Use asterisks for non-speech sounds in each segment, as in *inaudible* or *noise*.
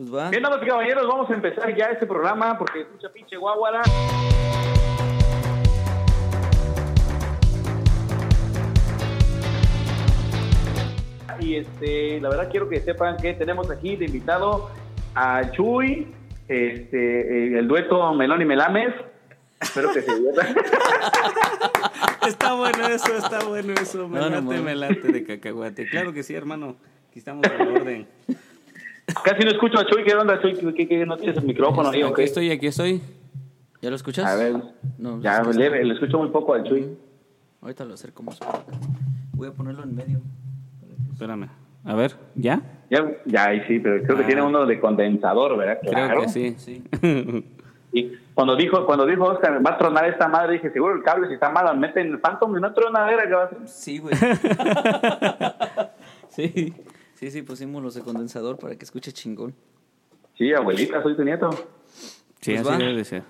Pues va. Bien, damas y caballeros, vamos a empezar ya este programa porque escucha pinche guaguara. Y este, la verdad quiero que sepan que tenemos aquí de invitado a Chuy, este, eh, el dueto Melón y Melames. Espero que se diviertan. *laughs* Está bueno eso, está bueno eso. Me No, no, late, mames. me late de cacahuate. Claro que sí, hermano. Aquí estamos en orden. Casi no escucho a Chuy. ¿Qué onda, Chuy? ¿Qué, qué, qué no tienes el micrófono ahí o Aquí qué? estoy, aquí estoy. ¿Ya lo escuchas? A ver, No, ya es que leve, le escucho muy poco al Chuy. Ahorita lo acerco más. Voy a ponerlo en medio. Espérame. A ver, ¿ya? Ya, ya, ahí sí, pero creo que Ah. tiene uno de condensador, ¿verdad? Creo Claro. que sí. Sí. *laughs* Y cuando dijo, cuando dijo Oscar, va a tronar esta madre, dije, seguro el cable si está mal, mete en el Phantom y no trona, a ver, ¿qué va a hacer? Sí, güey. *laughs* sí. Sí, sí, pusimos los de condensador para que escuche chingón. Sí, abuelita, soy tu nieto. Sí, Pues así va. debe de ser.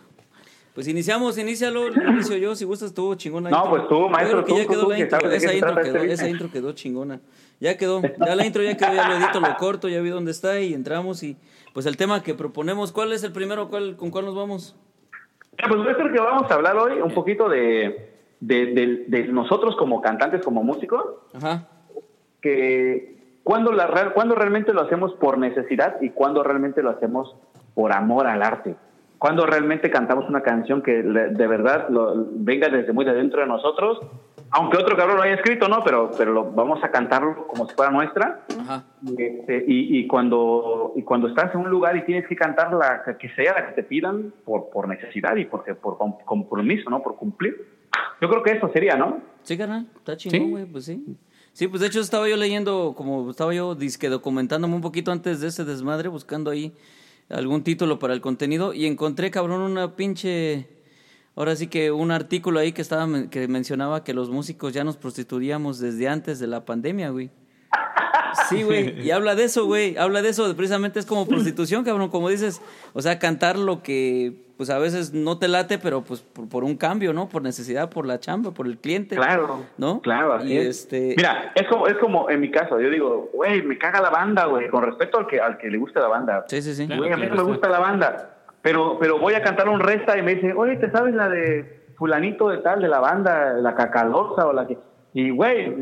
Pues iniciamos, inícialo, lo inicio yo, si gustas tú, chingona. No, intro. pues tú, maestro, Yo creo que tú, ya quedó tú, la que intro, qué esa intro quedó, este esa intro quedó chingona. Ya quedó, ya la intro ya quedó, ya lo edito, lo corto, ya vi dónde está y entramos y pues el tema que proponemos, ¿cuál es el primero? ¿Cuál, ¿Con cuál nos vamos? Ya, Pues yo creo que vamos a hablar hoy un poquito de, de, de- de nosotros como cantantes, como músicos, Ajá. que cuando, la, real- cuando realmente lo hacemos por necesidad y cuando realmente lo hacemos por amor al arte. Cuando realmente cantamos una canción que de verdad lo- venga desde muy de dentro de nosotros, aunque otro cabrón lo haya escrito, ¿no? Pero, pero lo, vamos a cantarlo como si fuera nuestra. Ajá. Y, este, y, y cuando, y cuando estás en un lugar y tienes que cantar la que sea la que te pidan por, por necesidad y porque, por com- compromiso, ¿no? Por cumplir. Yo creo que eso sería, ¿no? Sí, carnal, está chingón, Sí. güey, pues sí. Sí, pues de hecho estaba yo leyendo, como estaba yo disque documentándome un poquito antes de ese desmadre, buscando ahí algún título para el contenido y encontré, cabrón, una pinche... Ahora sí que un artículo ahí que estaba que mencionaba que los músicos ya nos prostituíamos desde antes de la pandemia, güey. Sí, güey, y habla de eso, güey, habla de eso, precisamente es como *laughs* prostitución, cabrón, como dices, o sea, cantar lo que pues a veces no te late, pero pues por, por un cambio, ¿no? Por necesidad, por la chamba, por el cliente. Claro. ¿No? Claro, así Y es. este- Mira, es como, es como en mi caso, yo digo, güey, me caga la banda, güey, con respecto al que, al que le gusta la banda. Sí, sí, sí. Claro. A mí no me gusta la banda, pero, pero voy a cantar un resta y me dicen, oye, ¿te sabes la de fulanito de tal, de la banda, la cacalosa o la que... Y, güey,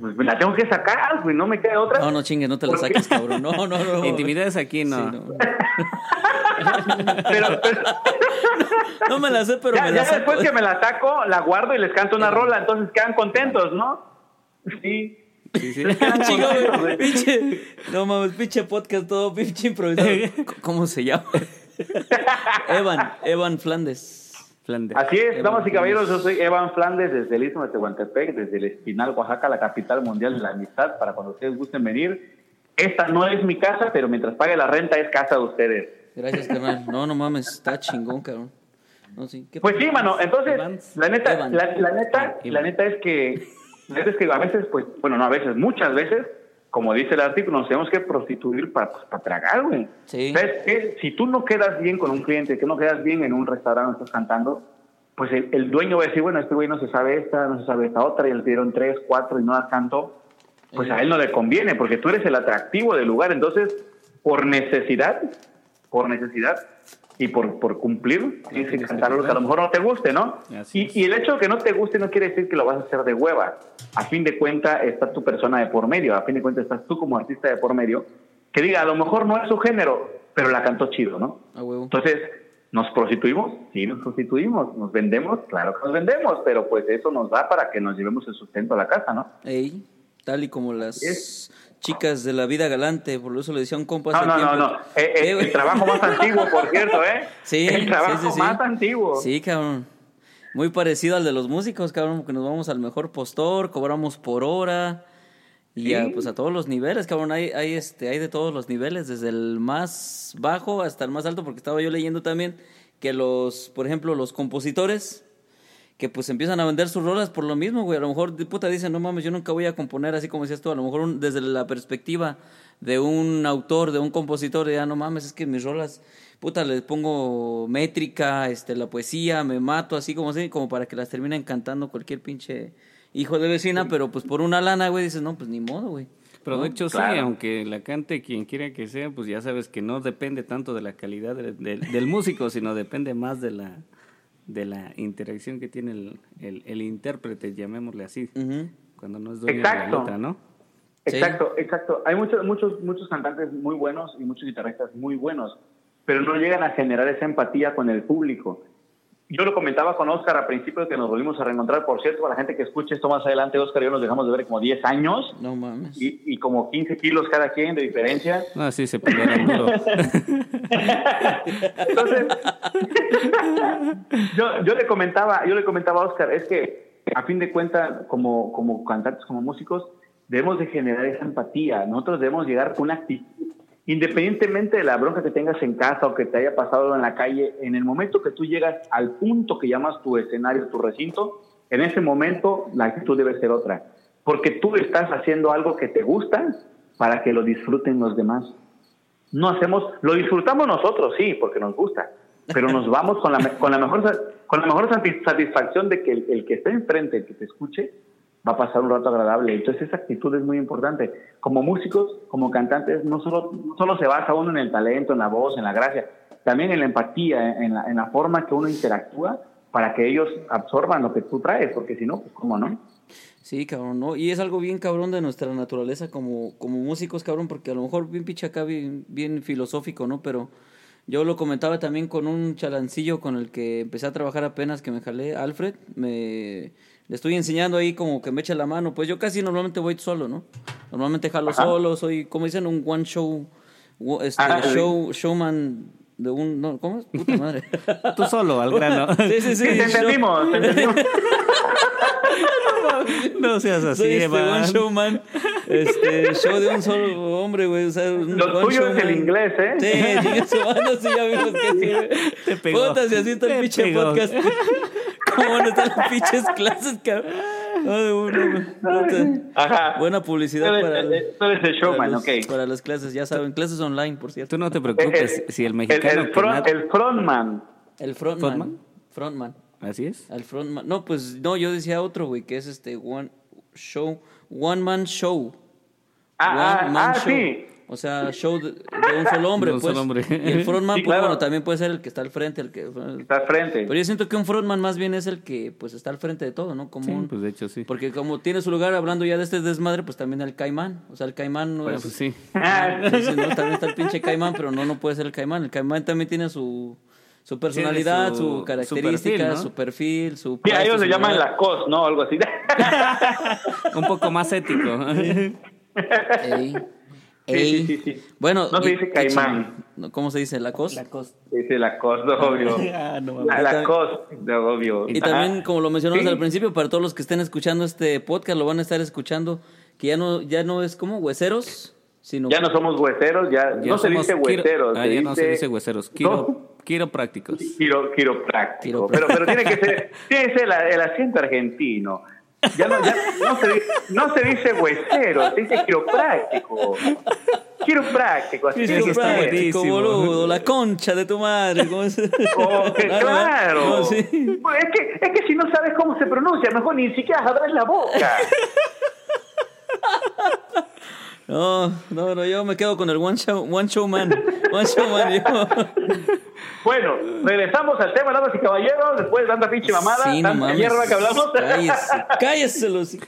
pues, me la tengo que sacar, güey, no me queda otra. No, no chingue, no te la saques, cabrón. No, no, no. *laughs* Intimidades aquí no. Sí, no. *laughs* Pero, pero- *laughs* No me la sé, pero ya, me ya la saco. después que me la saco, la guardo y les canto una rola, entonces quedan contentos, ¿no? Sí. Sí, sí. Chingo, güey, pinche. No mames, pinche podcast todo, pinche improvisado. ¿Cómo se llama? Evan, Evan Flandes. Flandes. Así es, Evan damas y caballeros, yo soy Evan Flandes desde el Istmo de Tehuantepec, desde el Espinal, Oaxaca, la capital mundial de la amistad, para cuando ustedes gusten venir. Esta no es mi casa, pero mientras pague la renta es casa de ustedes. Gracias, carnal. No, no mames, está chingón, cabrón. No, sí. ¿Qué Pues sí, mano, entonces, Evans. la neta, la, la neta, la neta es que, la neta es que a veces, pues, bueno, no a veces, muchas veces, como dice el artículo, nos tenemos que prostituir para, pues, para tragar, güey. Sí. ¿Sabes qué? Si tú no quedas bien con un cliente, que no quedas bien en un restaurante, estás cantando, pues el, el dueño va a decir, bueno, este güey no se sabe esta, no se sabe esta otra, y le pidieron tres, cuatro y no las cantó, pues a él no le conviene, porque tú eres el atractivo del lugar. Entonces, por necesidad, por necesidad y por, por cumplir, tienes que cantar algo que a lo mejor no te guste, ¿no? Y, y el hecho de que no te guste no quiere decir que lo vas a hacer de hueva. A fin de cuentas está tu persona de por medio, a fin de cuentas estás tú como artista de por medio, que diga, a lo mejor no es su género, pero la cantó chido, ¿no? A huevo. Entonces, ¿nos prostituimos? Sí, nos prostituimos. ¿Nos vendemos? Claro que nos vendemos, pero pues eso nos da para que nos llevemos el sustento a la casa, ¿no? Ey, tal y como las Es- chicas de la vida galante, por eso le decía un compa No, no, no, tiempo. no. Eh, eh, Eh, el trabajo más antiguo, por cierto, ¿eh? *laughs* Sí, El trabajo sí, sí, sí. más antiguo. Sí, cabrón. Muy parecido al de los músicos, cabrón, porque nos vamos al mejor postor, cobramos por hora. Y a, pues a todos los niveles, cabrón, hay, hay, este, hay de todos los niveles, desde el más bajo hasta el más alto, porque estaba yo leyendo también que los, por ejemplo, los compositores, que pues empiezan a vender sus rolas por lo mismo, güey. A lo mejor, de puta, dicen, no mames, yo nunca voy a componer así como decías tú. A lo mejor un- desde la perspectiva de un autor, de un compositor, ya no mames, es que mis rolas, puta, les pongo métrica, este, la poesía, me mato así como así, como para que las terminen cantando cualquier pinche hijo de vecina, pero pues por una lana, güey, dices, no, pues ni modo, güey. Pero de hecho Claro. sí, aunque la cante quien quiera que sea, pues ya sabes que no depende tanto de la calidad de- de- del músico, sino depende más de la de la interacción que tiene el, el, el intérprete, llamémosle así, cuando no es dueño de la Exacto. letra, ¿no? Sí. Exacto, exacto. Hay muchos, muchos, muchos cantantes muy buenos y muchos guitarristas muy buenos, pero no llegan a generar esa empatía con el público. Yo lo comentaba con Oscar a principio de que nos volvimos a reencontrar. Por cierto, para la gente que escuche esto más adelante, Oscar y yo nos dejamos de ver como 10 años No mames. y, y como 15 kilos cada quien de diferencia. No, *laughs* sí, se pelearon duro. *laughs* Entonces, yo, yo le comentaba, yo le comentaba a Oscar, es que a fin de cuentas, como, como cantantes, como músicos, debemos de generar esa empatía. Nosotros debemos llegar con una actitud, independientemente de la bronca que tengas en casa o que te haya pasado en la calle, en el momento que tú llegas al punto que llamas tu escenario, tu recinto, en ese momento la actitud debe ser otra. Porque tú estás haciendo algo que te gusta para que lo disfruten los demás no hacemos, lo disfrutamos nosotros, sí, porque nos gusta, pero nos vamos con la, mejor, satisfacción de que el, el que esté enfrente, el que te escuche, va a pasar un rato agradable. Entonces esa actitud es muy importante. Como músicos, como cantantes, no solo, no solo se basa uno en el talento, en la voz, en la gracia, también en la empatía, en la, en la forma que uno interactúa para que ellos absorban lo que tú traes, porque si no, pues cómo no. Sí, cabrón, ¿no? Y es algo bien cabrón de nuestra naturaleza como, como músicos, cabrón, porque a lo mejor bien pinche acá, bien, bien filosófico, ¿no? Pero yo lo comentaba también con un chalancillo con el que empecé a trabajar apenas que me jalé, Alfred, me le estoy enseñando ahí como que me echa la mano, pues yo casi normalmente voy solo, ¿no? Normalmente jalo Ajá. solo, soy, como dicen, un one show, este, Ah, sí. show, showman de un, no, ¿cómo es? Puta madre. Tú solo, al grano. sí, *laughs* sí, sí. Sí, te entendimos, te entendimos. *laughs* No seas así, Soy este one showman, este show de un solo hombre, güey, o sea, Lo tuyo es el inglés, ¿eh? Sí, madre, sí, ya vimos que sí. *laughs* Te pegó. Puta, si así está el pinche podcast. ¿Cómo van a estar las pinches clases, cabrón? Ay, bueno, puta. Ajá. Buena publicidad Tú eres- para, eres el showman, para, los, ok. para las clases, ya saben, clases online, por cierto. Tú no te preocupes, si el mexicano... el, que front- nada- el frontman. El frontman. ¿Frontman? Frontman. Así es. Al frontman. No, pues no, yo decía otro, güey, que es este one show, one man show. Ah, One ah, man ah, show. sí. O sea, show de, de un solo hombre, *laughs* De un pues. solo hombre. Y el frontman, Sí, pues claro. bueno, también puede ser el que está al frente, el que. Está al frente. Pero yo siento que un frontman más bien es el que, pues, está al frente de todo, ¿no? Como Sí, un- pues de hecho sí. Porque como tiene su lugar hablando ya de este desmadre, pues también el caimán. O sea, el caimán no Bueno, es. pues *laughs* sí. Sí, ¿no? También está el pinche caimán, pero no, no puede ser el caimán. El caimán también tiene su, su personalidad, su- su, su característica, perfil, ¿no? su perfil, su. Sí, a ellos su le llaman la cos, ¿no? Algo así. *laughs* Un poco más ético. Ey. Sí, Ey. sí, sí, sí. Bueno, No se y- dice caimán. No, ¿Cómo se dice? ¿La cos? Dice la cos, obvio. *laughs* Ah, no, La, la cos, obvio. Y Ajá. también, como lo mencionamos Sí. al principio, para todos los que estén escuchando este podcast, lo van a estar escuchando, que ya no, ya no es como hueseros, sino Ya no somos hueseros, ya, Ya no se somos dice quiro- hueseros. Ah, ya no se dice hueseros. Quiro, quiroprácticos. Quiro, quiropráctico. Quiropráctico. Pero, pero tiene que *laughs* ser, tiene que ser la- el acento argentino. Ya no, ya no, se, no se dice huesero, se dice quiropráctico. Quiropráctico, así eso que está buenísimo. boludo, la concha de tu madre. ¿cómo es? Oh, *laughs* que claro. No, sí. Es, que, es que si no sabes cómo se pronuncia, mejor ni siquiera abras la boca. *laughs* No, no, no, yo me quedo con el one show, one show man. One show man, yo. Bueno, regresamos al tema, damas y caballeros, después de tanta pinche mamada, Sí, no tanta mierda que hablamos. Cállese, cállese los hijo.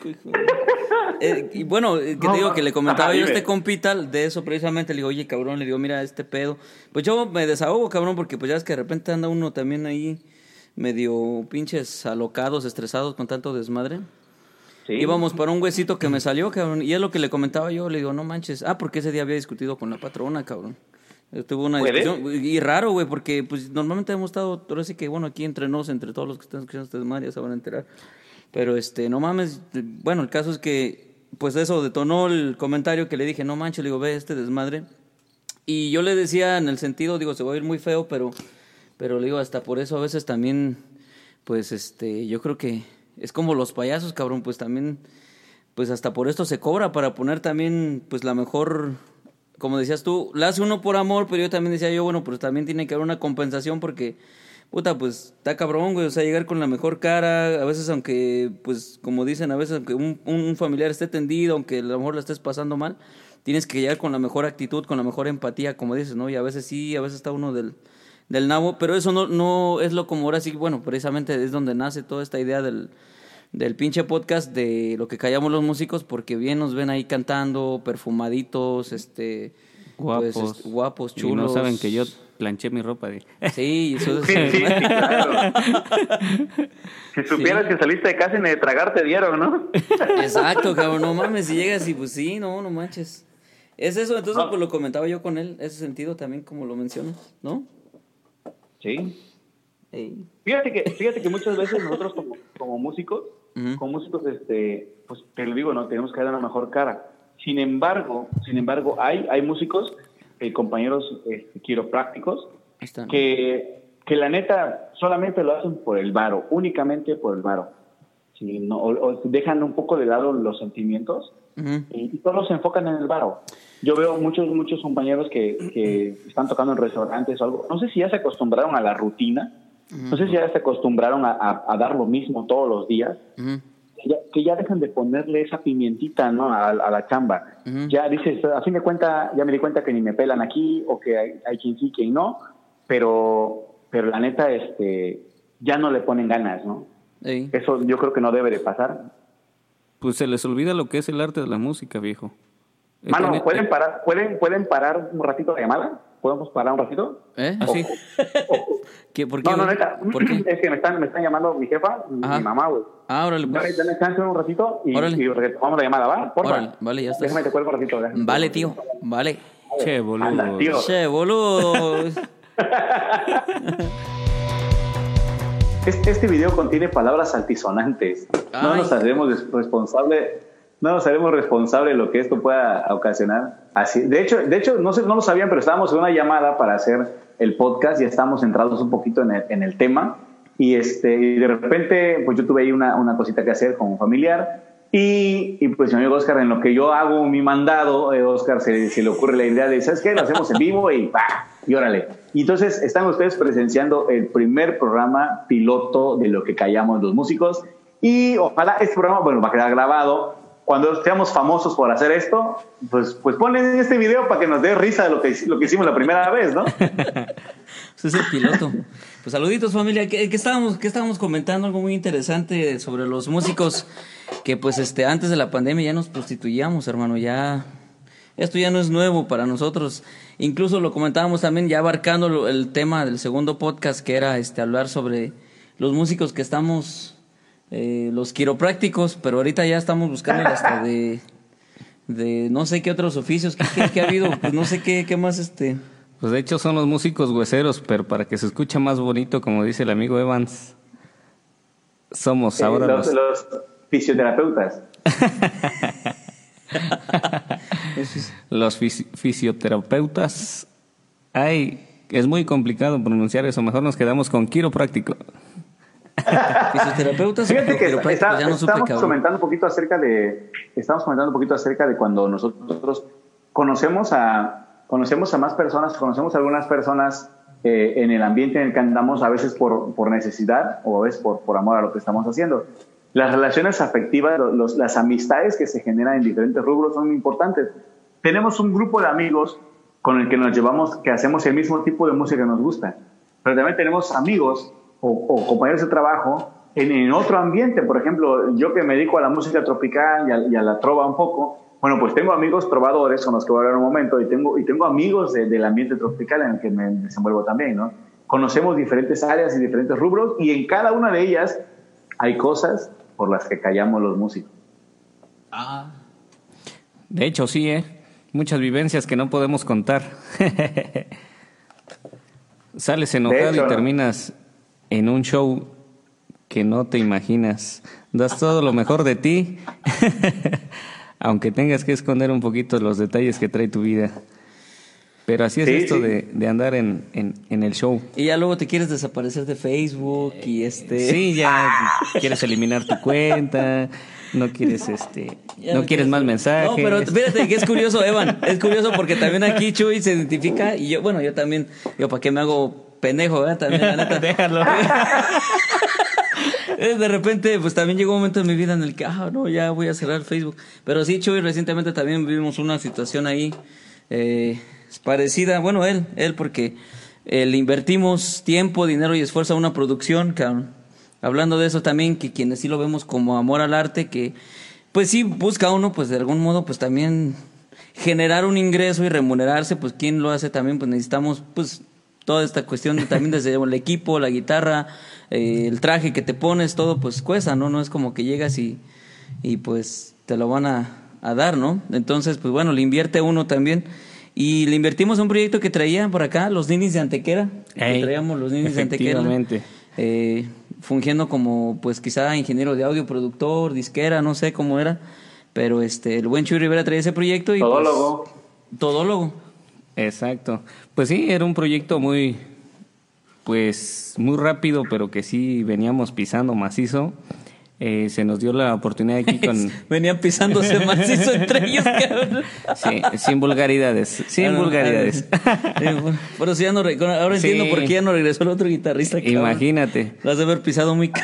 Eh, y bueno, eh, que No, te digo que le comentaba ajá, yo a este compita de eso precisamente, le digo, oye, cabrón, le digo, mira, este pedo. Pues yo me desahogo, cabrón, porque pues ya es que de repente anda uno también ahí medio pinches alocados, estresados con tanto desmadre. Sí. Íbamos para un huesito que me salió, cabrón. Y es lo que le comentaba yo. Le digo, no manches. Ah, porque ese día había discutido con la patrona, cabrón. Eh, Tuvo una ¿Puede? discusión. Y raro, güey, porque pues normalmente hemos estado. Ahora sí que, bueno, aquí entre nos, entre todos los que están escuchando este desmadre, ya se van a enterar. Pero este, no mames. Bueno, el caso es que, pues eso detonó el comentario que le dije, no manches, le digo, ve este desmadre. Y yo le decía en el sentido, digo, se va a ir muy feo, pero, pero le digo, hasta por eso a veces también, pues este, yo creo que es como los payasos, cabrón, pues también, pues hasta por esto se cobra para poner también, pues la mejor, como decías tú, la hace uno por amor, pero yo también decía yo, bueno, pues también tiene que haber una compensación porque, puta, pues está cabrón, güey, o sea, llegar con la mejor cara, a veces aunque, pues, como dicen, a veces aunque un, familiar esté tendido, aunque a lo mejor la estés pasando mal, tienes que llegar con la mejor actitud, con la mejor empatía, como dices, ¿no? Y a veces sí, a veces está uno del, del nabo, pero eso no, no es lo como ahora sí, bueno, precisamente es donde nace toda esta idea del, del pinche podcast de lo que callamos los músicos, porque bien nos ven ahí cantando, perfumaditos, este... Guapos. pues, este, guapos, Y chulos. no saben que yo planché mi ropa. De... Sí, eso *laughs* es... Sí, sí, *laughs* claro. Si supieras que saliste de casa y de tragar te dieron, ¿no? Exacto, cabrón, no mames, si llegas y pues sí, no, no manches. Es eso, entonces pues lo comentaba yo con él, ese sentido también como lo mencionas, ¿no? Sí. Ey. Fíjate que, fíjate que muchas veces nosotros como, *laughs* como músicos, como músicos, este, pues te lo digo, no tenemos que dar una mejor cara. Sin embargo, sin embargo, hay, hay músicos, eh, compañeros este, quiroprácticos, que, que la neta solamente lo hacen por el varo, únicamente por el varo. Sí, no, o, o dejan un poco de lado los sentimientos y, y todos se enfocan en el varo. Yo veo muchos muchos compañeros que, que están tocando en restaurantes o algo. No sé si ya se acostumbraron a la rutina, no sé si ya se acostumbraron a, a- a dar lo mismo todos los días, que ya, que ya dejan de ponerle esa pimientita ¿no? a, a la chamba. Ya dices, a fin de cuenta, ya me di cuenta que ni me pelan aquí o que hay, hay quien sí, quien no, pero, pero la neta, este, ya no le ponen ganas, ¿no? Eso yo creo que no debe de pasar. Pues se les olvida lo que es el arte de la música, viejo. He Mano, teni- ¿pueden parar, pueden, ¿pueden parar un ratito la llamada? ¿Podemos parar un ratito? ¿Eh? ¿Ah, sí? *laughs* ¿Qué, ¿Por qué? No, no, neta. ¿Por qué? Es que me están, me están llamando mi jefa, mi Ajá. mi mamá, güey. Ah, órale, pues. dame chance un ratito y, y retomamos la llamada, ¿va? Porfa. Órale, vale, ya estás. Déjame te cuelgo un ratito. déjame. Vale, tío, vale. Che, Anda, boludo. tío. Che, boludo. *laughs* Este, este video contiene palabras altisonantes. No Ay. nos haremos des- responsable, no nos haremos responsable de lo que esto pueda ocasionar. Así, de hecho, de hecho no, no lo sabían, pero estábamos en una llamada para hacer el podcast y estábamos centrados un poquito en el, en el tema. Y, este, y de repente, pues yo tuve ahí una, una cosita que hacer como familiar. Y, y pues mi amigo Oscar, en lo que yo hago mi mandado, eh, Oscar se, se le ocurre la idea de, ¿sabes qué? Lo hacemos en vivo y ¡pa! Y órale. Y entonces están ustedes presenciando el primer programa piloto de lo que callamos los músicos. Y ojalá este programa, bueno, va a quedar grabado. Cuando seamos famosos por hacer esto, pues, pues ponen este video para que nos dé risa de lo que, lo que hicimos la primera vez, ¿no? *laughs* Ese es el piloto. Pues saluditos familia, ¿Qué, qué estábamos, qué estábamos comentando? Algo muy interesante sobre los músicos que pues este antes de la pandemia ya nos prostituíamos, hermano, ya esto ya no es nuevo para nosotros. Incluso lo comentábamos también ya abarcando el tema del segundo podcast que era este hablar sobre los músicos que estamos eh, los quiroprácticos, pero ahorita ya estamos buscando hasta de de no sé qué otros oficios que, ha habido, pues no sé qué, qué más este Pues de hecho son los músicos hueseros, pero para que se escuche más bonito, como dice el amigo Evans, somos ahora Eh, los, los... los fisioterapeutas. *laughs* Los fisi- fisioterapeutas. Ay, es muy complicado pronunciar eso. Mejor nos quedamos con quiropráctico. *laughs* fisioterapeutas Fíjate que quiroprácticos, está- ya no supe, estamos cabrón. comentando un poquito acerca de estamos comentando un poquito acerca de cuando nosotros conocemos a conocemos a más personas, conocemos a algunas personas eh, en el ambiente en el que andamos a veces por, por necesidad o a veces por, por amor a lo que estamos haciendo. Las relaciones afectivas, lo- los- las amistades que se generan en diferentes rubros son muy importantes. Tenemos un grupo de amigos con el que nos llevamos, que hacemos el mismo tipo de música que nos gusta. Pero también tenemos amigos o, o compañeros de trabajo en, en otro ambiente. Por ejemplo, yo que me dedico a la música tropical y a, y a la trova un poco, bueno, pues tengo amigos trovadores con los que voy a hablar un momento y tengo, y tengo amigos de- del ambiente tropical en el que me desenvuelvo también, ¿no? Conocemos diferentes áreas y diferentes rubros y en cada una de ellas hay cosas por las que callamos los músicos. Ah, De hecho, sí, ¿eh? Muchas vivencias que no podemos contar. *laughs* Sales enojado hecho, y ¿no? En un show que no te imaginas. Das todo lo mejor de ti, *laughs* aunque tengas que esconder un poquito los detalles que trae tu vida. Pero así es Sí, esto sí. De, de andar en, en, en el show. y ya luego te quieres desaparecer de Facebook y este Sí, ya *laughs* quieres eliminar tu cuenta, no quieres este, Ya no quieres más mensajes. No, pero fíjate que es curioso, Evan. Es curioso porque también aquí Chuy se identifica y yo, bueno, yo también, yo para qué me hago pendejo, ¿eh? También, la neta. *laughs* Déjalo. *laughs* De repente, pues también llegó un momento en mi vida en el que, ah, no, ya voy a cerrar Facebook. Pero sí, Chuy, recientemente también vivimos una situación ahí eh, parecida. Bueno, él, él, porque eh, le invertimos tiempo, dinero y esfuerzo a una producción, cabrón. Hablando de eso también, que quienes sí lo vemos como amor al arte, que pues sí busca uno, pues de algún modo, pues también generar un ingreso y remunerarse, pues quién lo hace también, pues necesitamos, pues toda esta cuestión de, también desde el equipo, la guitarra, eh, el traje que te pones, todo pues cuesta, ¿no? No es como que llegas y, y pues te lo van a, a dar, ¿no? Entonces, pues bueno, le invierte uno también. Y le invertimos a un proyecto que traía por acá, los ninis de Antequera. que Ey, traíamos los ninis de Antequera. eh, fungiendo como, pues quizá ingeniero de audio, productor, disquera, no sé cómo era. Pero este, el buen Chuy Rivera traía ese proyecto y. pues, Todólogo. todólogo. Exacto. Pues sí, era un proyecto muy, pues, muy rápido, pero que sí veníamos pisando macizo. Eh, se nos dio la oportunidad aquí con... *laughs* Venían pisándose macizo entre ellos, *laughs* cabrón. Sí, sin vulgaridades, sin Ah, no, vulgaridades. ah, Pero sí ya no, re- ahora Sí. entiendo por qué ya no regresó el otro guitarrista. cabrón. Imagínate. Lo has de haber pisado muy. *laughs*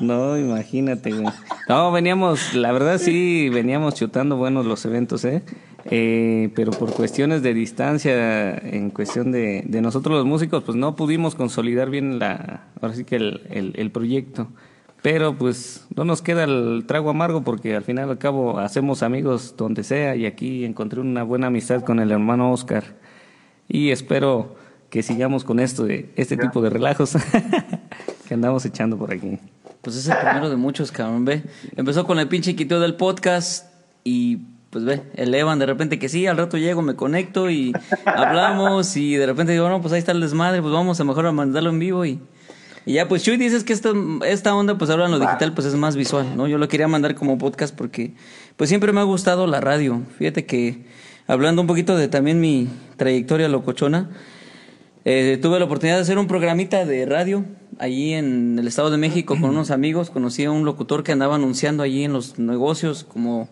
No, imagínate, güey. No, veníamos, la verdad sí, veníamos chutando buenos los eventos, ¿eh? Eh, pero por cuestiones de distancia, en cuestión de, de nosotros los músicos, pues no pudimos consolidar bien la, ahora sí que el, el, el proyecto. Pero pues no nos queda el trago amargo porque al final al cabo hacemos amigos donde sea y aquí encontré una buena amistad con el hermano Oscar. Y espero que sigamos con esto de este tipo de relajos *laughs* que andamos echando por aquí. Pues es el primero de muchos, cabrón, ve. Empezó con el pinche quiteo del podcast y pues ve, elevan de repente que sí, al rato llego, me conecto y *laughs* hablamos y de repente digo, no, pues ahí está el desmadre, pues vamos a mejor a mandarlo en vivo y, y ya, pues Chuy dices que esta, esta onda, pues ahora en lo digital, pues es más visual, ¿no? Yo lo quería mandar como podcast porque pues siempre me ha gustado la radio. Fíjate que hablando un poquito de también mi trayectoria locochona, eh, tuve la oportunidad de hacer un programita de radio allí en el Estado de México con *clears throat* unos amigos. Conocí a un locutor que andaba anunciando allí en los negocios, como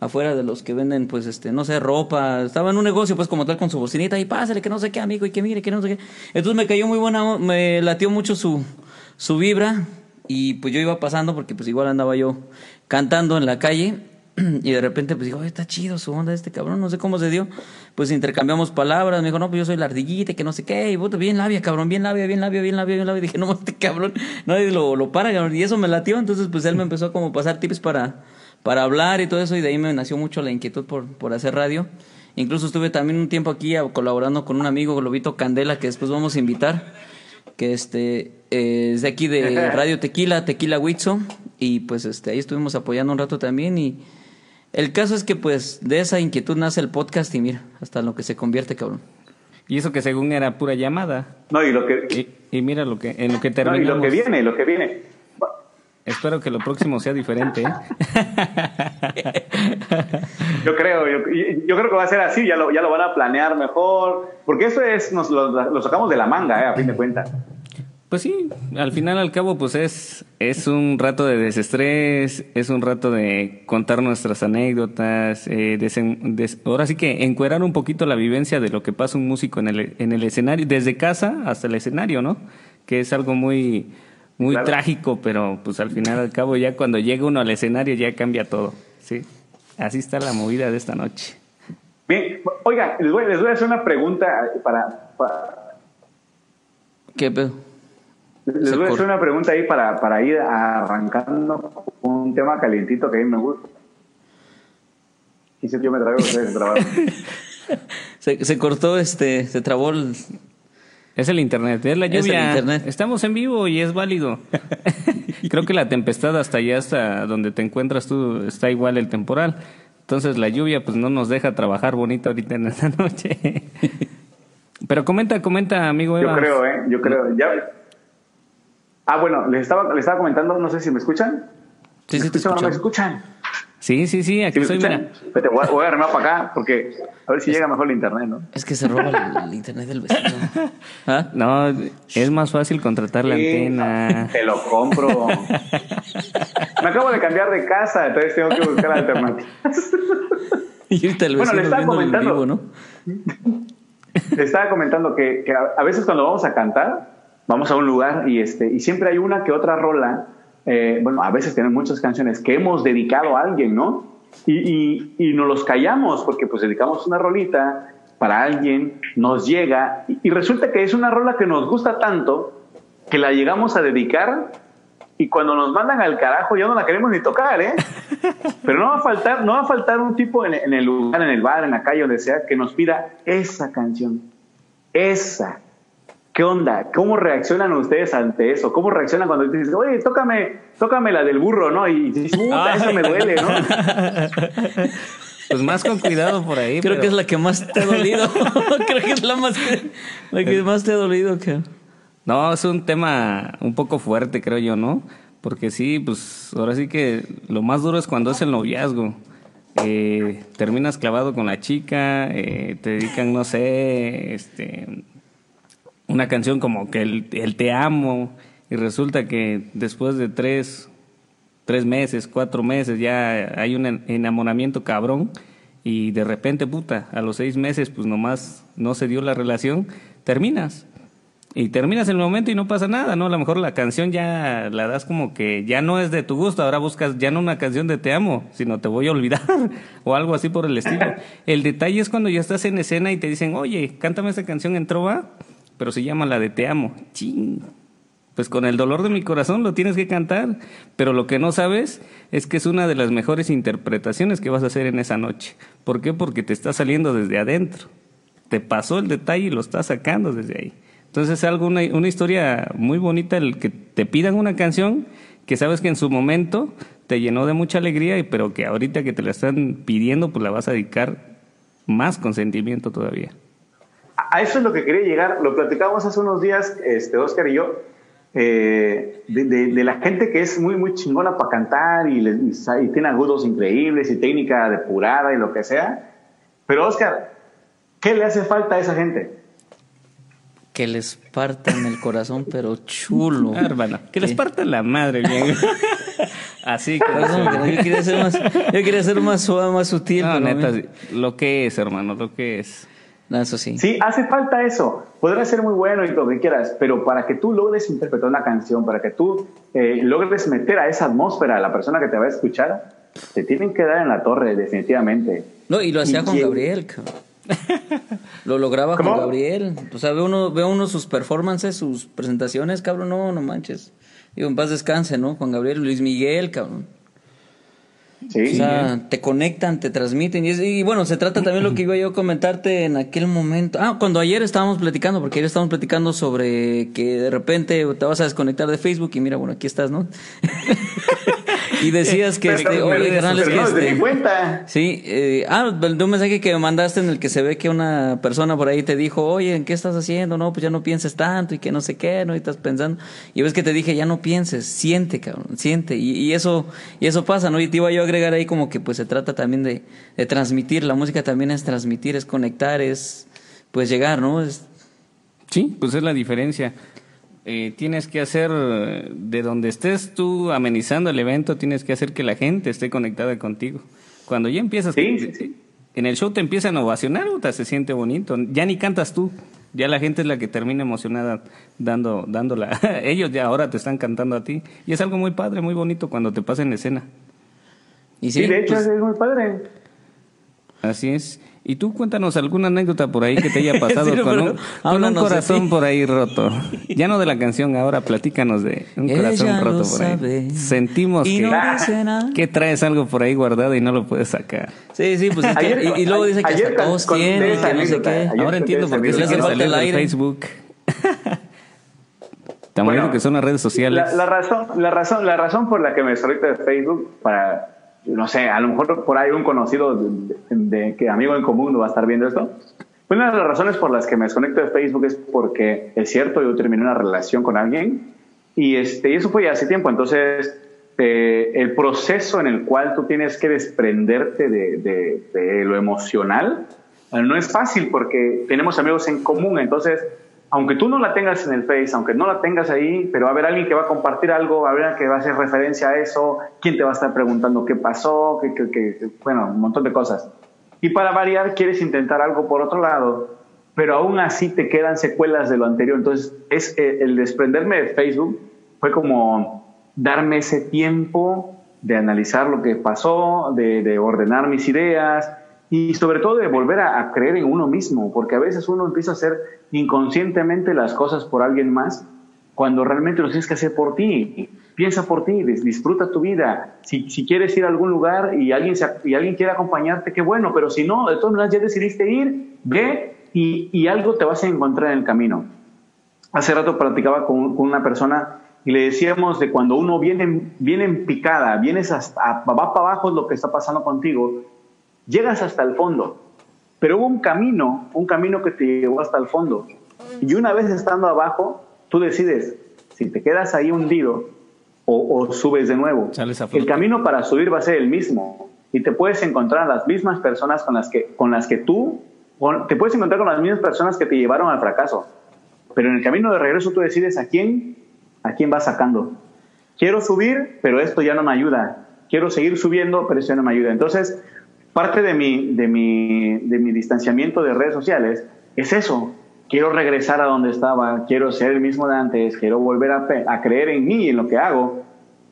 afuera de los que venden, pues, este, no sé, ropa. Estaba en un negocio, pues, como tal, con su bocinita y pásale, que no sé qué, amigo, y que mire, que no sé qué. Entonces me cayó muy buena, me latió mucho su, su vibra y pues yo iba pasando porque, pues, igual andaba yo cantando en la calle. *clears throat* Y de repente, pues digo, "Oye, está chido su onda este cabrón, no sé cómo se dio. Pues intercambiamos palabras, me dijo, no, pues yo soy la ardillita, que no sé qué, y puta, bien labia, cabrón, bien labia, bien labia, bien labia, bien labia. Y *laughs* dije, no, este cabrón, nadie lo, lo para, cabrón. Y eso me latió, entonces, pues él me empezó como a pasar tips para, para hablar y todo eso, y de ahí me nació mucho la inquietud por, por hacer radio. Incluso estuve también un tiempo aquí colaborando con un amigo, Globito Candela, que después vamos a invitar que este eh, es de aquí de *laughs* Radio Tequila, Tequila Huitzo, y pues este ahí estuvimos apoyando un rato también y el caso es que pues de esa inquietud nace el podcast y mira, hasta en lo que se convierte, cabrón. Y eso que según era pura llamada. No, y lo que, Y, y mira lo que en lo que no, y terminamos. lo que viene, lo que viene. Espero que lo próximo sea diferente. ¿eh? Yo creo, yo, yo creo que va a ser así, ya lo, ya lo van a planear mejor, porque eso es, nos lo, lo sacamos de la manga, eh, a fin de cuentas. Pues sí, al final al cabo pues es, es un rato de desestrés, es un rato de contar nuestras anécdotas, eh, desen- des- ahora sí que encuerar un poquito la vivencia de lo que pasa un músico en el, en el escenario, desde casa hasta el escenario, ¿no? Que es algo muy, muy Claro. trágico, pero pues al final al cabo ya cuando llega uno al escenario ya cambia todo, ¿sí? Así está la movida de esta noche. Bien, oiga, les voy, les voy a hacer una pregunta para, para- ¿Qué pedo? les Se voy a hacer una pregunta ahí para, para ir arrancando un tema calientito que a mí me gusta. Quise que yo me traigo ustedes trabajo. *laughs* Se, se cortó este, se trabó el, Es el internet, es la Es el lluvia. internet. Estamos en vivo y es válido. *laughs* Creo que la tempestad hasta allá, hasta donde te encuentras tú, está igual el temporal. Entonces la lluvia pues no nos deja trabajar bonito ahorita en esta *laughs* noche. Pero comenta, comenta, amigo Yo Eva. creo, ¿eh? Yo creo. Ya... Ah, bueno, les estaba, les estaba comentando, no sé si me escuchan. Sí, ¿Me sí te no me escuchan? Sí, sí, sí, ¿Sí aquí escuchan? mira. Voy a, voy a armar para acá porque a ver si llega mejor el internet, ¿no? Es que se roba el, el *laughs* internet del vecino. *laughs* ¿Ah? No, es más fácil contratar la antena. Te lo compro. *laughs* Me acabo de cambiar de casa, entonces tengo que buscar alternativas. Y ahorita el Bueno, vecino le estaba comentando. vivo, ¿no? te estaba comentando que, a, veces cuando vamos a cantar, vamos a un lugar y, este, y siempre hay una que otra rola, eh, bueno, a veces tienen muchas canciones que hemos dedicado a alguien, ¿no? Y, y, nos los callamos porque pues dedicamos una rolita para alguien, nos llega y, y resulta que es una rola que nos gusta tanto que la llegamos a dedicar y cuando nos mandan al carajo ya no la queremos ni tocar, ¿eh? *laughs* Pero no va a faltar, no va a faltar un tipo en, el lugar, en el bar, en la calle, donde sea, que nos pida esa canción, esa. ¿Qué onda? ¿Cómo reaccionan ustedes ante eso? ¿Cómo reaccionan cuando te dicen, oye, tócame, tócame la del burro, ¿no? Y dices, puta, eso me duele, ¿no? *laughs* Pues más con cuidado por ahí. Creo que es la que más te ha dolido. *laughs* Creo que es la, más la que más te ha dolido, que... No, es un tema un poco fuerte, creo yo, ¿no? Porque sí, pues ahora sí que lo más duro es cuando es el noviazgo. Eh, terminas clavado con la chica, eh, te dedican, no sé, este, una canción como que el, el, te amo, y resulta que después de tres, tres meses, cuatro meses, ya hay un enamoramiento cabrón, y de repente, puta, a los seis meses, pues nomás no se dio la relación, terminas y terminas el momento y no pasa nada, ¿no? A lo mejor la canción ya la das como que ya no es de tu gusto, ahora buscas ya no una canción de te amo, sino te voy a olvidar *laughs* o algo así por el estilo. El detalle es cuando ya estás en escena y te dicen, oye, cántame esa canción en trova, pero se llama la de te amo. Ching. Pues con el dolor de mi corazón lo tienes que cantar, pero lo que no sabes es que es una de las mejores interpretaciones que vas a hacer en esa noche. ¿Por qué? Porque te está saliendo desde adentro. Te pasó el detalle y lo estás sacando desde ahí. Entonces es algo, una, una historia muy bonita el que te pidan una canción que sabes que en su momento te llenó de mucha alegría, pero que ahorita que te la están pidiendo, pues la vas a dedicar más con sentimiento todavía. A eso es lo que quería llegar. Lo platicábamos hace unos días, este, Oscar y yo, eh, de, la gente que es muy, muy chingona para cantar y, y, tiene agudos increíbles y técnica depurada y lo que sea. Pero, Oscar, ¿qué le hace falta a esa gente? que les partan el corazón, pero chulo. Ah, hermano, que les partan la madre, bien. *laughs* Así que yo quería ser más, yo quería ser más suave, más sutil. No, neta, lo que es, hermano, lo que es. No, eso sí. Sí, hace falta eso. Podrá ser muy bueno y lo que quieras, pero para que tú logres interpretar una canción, para que tú eh, logres meter a esa atmósfera a la persona que te va a escuchar, te tienen que dar en la torre, definitivamente. No, y lo hacía con Gabriel, cabrón. Lo lograba con Gabriel. O sea, ve uno, ve uno sus performances, sus presentaciones, cabrón, no, no manches. Digo, en paz descanse, ¿no? Juan Gabriel, Luis Miguel, cabrón. O sea, te conectan, te transmiten. Y, y, bueno, se trata también lo que iba yo a comentarte en aquel momento. Ah, cuando ayer estábamos platicando, porque ayer estábamos platicando sobre que de repente te vas a desconectar de Facebook y mira, bueno, aquí estás, ¿no? *laughs* y decías que, este, oye, canales que este, cuenta. Sí, eh, ah, de un mensaje que me mandaste en el que se ve que una persona por ahí te dijo, oye, ¿en qué estás haciendo? No, pues ya no pienses tanto y que no sé qué, ¿no? Y estás pensando. Y ves que te dije, ya no pienses, siente, cabrón, siente. Y, y eso, y eso pasa, ¿no? Y te iba yo a agregar ahí como que pues se trata también de, de transmitir, la música también es transmitir, es conectar, es pues llegar, ¿no? Es... Sí, pues es la diferencia. Eh, tienes que hacer, de donde estés tú amenizando el evento, tienes que hacer que la gente esté conectada contigo. Cuando ya empiezas, en el show te empiezan a ovacionar, se siente bonito. Ya ni cantas tú, ya la gente es la que termina emocionada dando, dándola. *laughs* Ellos ya ahora te están cantando a ti. Y es algo muy padre, muy bonito cuando te pasa en escena. Y sí, de hecho pues es muy padre. Así es. Y tú cuéntanos alguna anécdota por ahí que te haya *laughs* pasado con, un, corazón por ahí roto. Ya no de la canción, ahora platícanos de un corazón roto por ahí. Sentimos *laughs* que, traes algo por ahí guardado y no lo puedes sacar. Sí, sí, pues y, luego dice que hasta todos tienen, que no sé qué. Ahora entiendo por qué se hace falta el aire. Facebook. *laughs* Estamos que son las redes sociales. La, razón, la, razón, la razón por la que me salí de Facebook para no sé, a lo mejor por ahí un conocido de, que amigo en común no va a estar viendo esto. Una de las razones por las que me desconecto de Facebook es porque es cierto, yo terminé una relación con alguien y, este, y eso fue ya hace tiempo. Entonces, eh, el proceso en el cual tú tienes que desprenderte de, de lo emocional no es fácil porque tenemos amigos en común. Entonces, aunque tú no la tengas en el Face, aunque no la tengas ahí, pero va a haber alguien que va a compartir algo, va a haber alguien que va a hacer referencia a eso, quién te va a estar preguntando qué pasó, qué, bueno, un montón de cosas. Y para variar, quieres intentar algo por otro lado pero aún así te quedan secuelas de lo anterior. Entonces, es eh, el desprenderme de Facebook fue como darme ese tiempo de analizar lo que pasó, de, ordenar mis ideas y sobre todo de volver a, creer en uno mismo, porque a veces uno empieza a hacer inconscientemente las cosas por alguien más cuando realmente lo tienes que hacer por ti. Piensa por ti, disfruta tu vida. Si, si quieres ir a algún lugar y alguien, y alguien quiere acompañarte, qué bueno, pero si no, de todas maneras ya decidiste ir, ve y, y algo te vas a encontrar en el camino. Hace rato platicaba con, con una persona y le decíamos de cuando uno viene, viene en picada, vienes hasta, para abajo lo que está pasando contigo, llegas hasta el fondo. Pero hubo un camino, un camino que te llevó hasta el fondo. Y una vez estando abajo, tú decides si te quedas ahí hundido o, subes de nuevo. El camino para subir va a ser el mismo y te puedes encontrar las mismas personas con las que, con las que tú, te puedes encontrar con las mismas personas que te llevaron al fracaso. Pero en el camino de regreso tú decides a quién, a quién vas sacando. Quiero subir, pero esto ya no me ayuda. Quiero seguir subiendo, pero esto ya no me ayuda. Entonces, parte de mi, de mi, de mi distanciamiento de redes sociales es eso, quiero regresar a donde estaba, quiero ser el mismo de antes, quiero volver a, creer en mí, en lo que hago,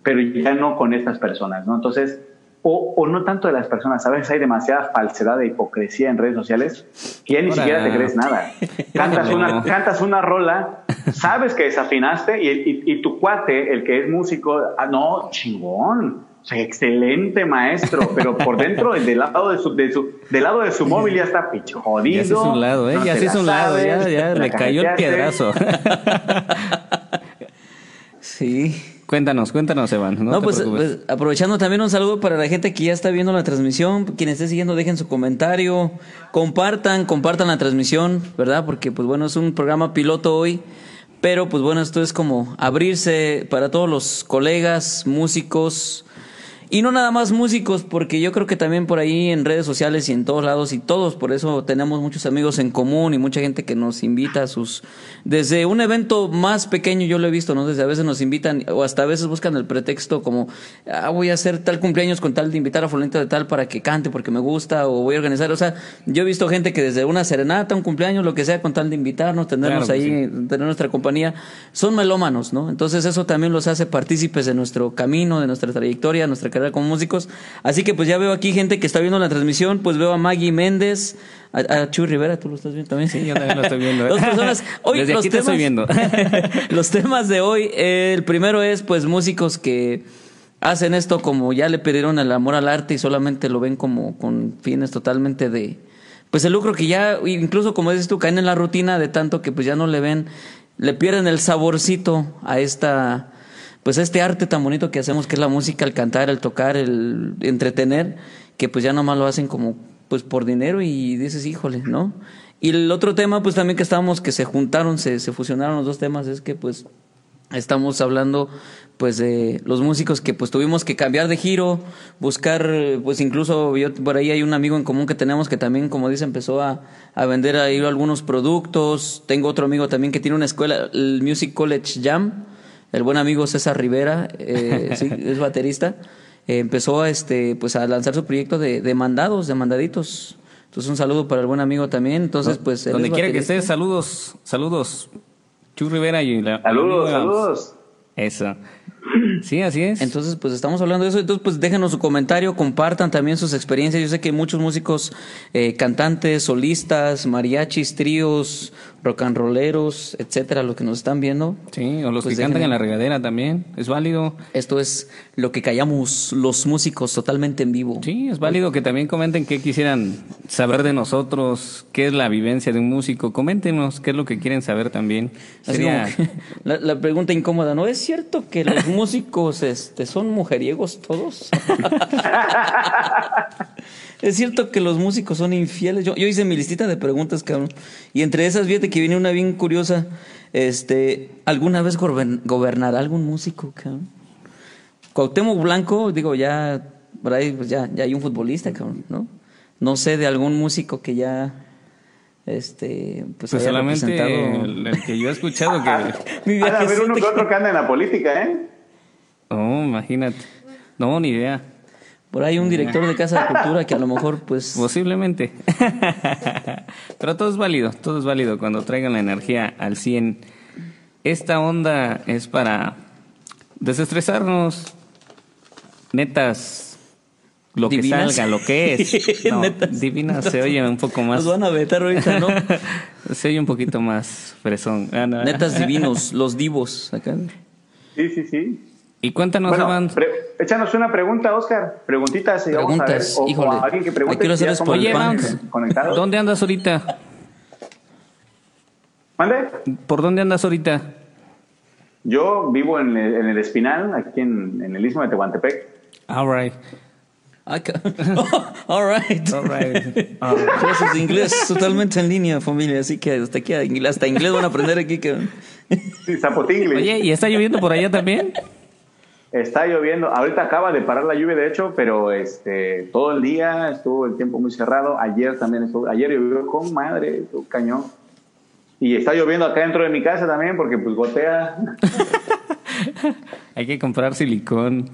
pero ya no con estas personas, ¿no? Entonces, o, no tanto de las personas, a veces hay demasiada falsedad e hipocresía en redes sociales que ya ni siquiera te crees nada. *laughs* Cantas una, cantas una rola, sabes que desafinaste y, y tu cuate, el que es músico, ah, no, chingón excelente maestro, pero por dentro, del lado de su, de su, del lado de su móvil ya está picho jodido. Ya se hizo un lado, ¿eh? ya se hizo un lado, ya, ya le cayó el piedrazo. *laughs* sí. Cuéntanos, cuéntanos, Evan. No, pues, pues, aprovechando también un saludo para la gente que ya está viendo la transmisión. Quien esté siguiendo, dejen su comentario. Compartan, compartan la transmisión, ¿verdad? Porque, pues bueno, es un programa piloto hoy. Pero, pues bueno, esto es como abrirse para todos los colegas, músicos, y no nada más músicos, porque yo creo que también por ahí en redes sociales y en todos lados y todos, por eso tenemos muchos amigos en común y mucha gente que nos invita a sus... Desde un evento más pequeño yo lo he visto, ¿no? Desde a veces nos invitan o hasta a veces buscan el pretexto como, ah, voy a hacer tal cumpleaños con tal de invitar a fulanito de tal para que cante porque me gusta o voy a organizar. O sea, yo he visto gente que desde una serenata, un cumpleaños, lo que sea, con tal de invitarnos, tenernos ahí, tener nuestra compañía, son melómanos, ¿no? Entonces eso también los hace partícipes de nuestro camino, de nuestra trayectoria, nuestra carrera como músicos. Así que pues ya veo aquí gente que está viendo la transmisión, pues veo a Maggie Méndez, a, Chuy Rivera, ¿tú lo estás viendo también? Sí, yo también lo estoy viendo. ¿eh? Dos personas. *laughs* Hoy Desde los aquí temas, te estoy viendo. *laughs* los temas de hoy, el primero es pues músicos que hacen esto como ya le pidieron el amor al arte y solamente lo ven como con fines totalmente de pues el lucro que ya incluso como dices tú caen en la rutina de tanto que pues ya no le ven le pierden el saborcito a esta pues este arte tan bonito que hacemos, que es la música, el cantar, el tocar, el entretener, que pues ya nomás lo hacen como pues por dinero y dices, híjole, ¿no? Y el otro tema, pues también que estábamos, que se juntaron, se, se fusionaron los dos temas, es que pues estamos hablando pues de los músicos que pues tuvimos que cambiar de giro, buscar, pues incluso yo, por ahí hay un amigo en común que tenemos que también, como dice, empezó a, a vender ahí algunos productos. Tengo otro amigo también que tiene una escuela, el Music College Jam, el buen amigo César Rivera, eh, *laughs* es baterista, eh, empezó a, este, pues a lanzar su proyecto de, de, mandados, de mandaditos. Entonces un saludo para el buen amigo también. Entonces, pues... Donde quiera que estés, saludos, saludos. Chu Rivera y la... Saludos, saludos. Eso. Sí, así es. Entonces, pues estamos hablando de eso. Entonces, pues déjenos su comentario, compartan también sus experiencias. Yo sé que muchos músicos, eh, cantantes, solistas, mariachis, tríos, rock and rolleros, etcétera, los que nos están viendo. Sí, o los pues que cantan en la regadera también, es válido. Esto es lo que callamos los músicos totalmente en vivo. Sí, es válido que también comenten qué quisieran saber de nosotros, qué es la vivencia de un músico. Coméntenos qué es lo que quieren saber también. Sería... *laughs* la, la, pregunta incómoda, ¿no es cierto que los *laughs* músicos este, son mujeriegos todos? *laughs* Es cierto que los músicos son infieles. Yo, yo hice mi listita de preguntas, cabrón. Y entre esas, fíjate que viene una bien curiosa. Este, ¿alguna vez gobernará algún músico, cabrón? Cuauhtémoc Blanco, digo, ya, por ahí, pues ya, ya hay un futbolista, cabrón, ¿no? No sé de algún músico que ya, este, pues, pues solamente el, que yo he escuchado que... *laughs* Mi a ver uno que otro que anda en la política, ¿eh? Oh, imagínate. No, ni idea. Por ahí un director de Casa de Cultura que a lo mejor, pues... *laughs* Posiblemente. *laughs* Pero todo es válido, todo es válido cuando traigan la energía al 100. Esta onda es para desestresarnos. Netas, lo Divinas. que salga, lo que es. *laughs* No, Netas. divina se oye un poco más. Nos van a vetar ahorita, ¿no? *laughs* se oye un poquito más fresón. Ah, no. Netas *laughs* divinos, los divos. Acá. Sí, sí, sí. Y cuéntanos, Bueno, pre- échanos una pregunta, Oscar. Preguntitas. y vamos a ver. Preguntas, O, o híjole. alguien que pregunte. Si ya hacer somos Oye. ¿dónde andas ahorita? ¿Mande? ¿Por dónde andas ahorita? Yo vivo en el, en el Espinal, aquí en, en el istmo de Tehuantepec. *laughs* All right. All right. All right. *laughs* Ah. Clases de inglés totalmente en línea, familia. Así que hasta aquí, hasta inglés van a aprender aquí. Que... Sí, Zapotingle. Oye, ¿y está lloviendo por allá también? Está lloviendo. Ahorita acaba de parar la lluvia, de hecho, pero este todo el día estuvo el tiempo muy cerrado. Ayer también estuvo. Ayer llovió con madre, estuvo cañón. Y está lloviendo acá dentro de mi casa también porque pues gotea. *laughs* Hay que comprar silicón.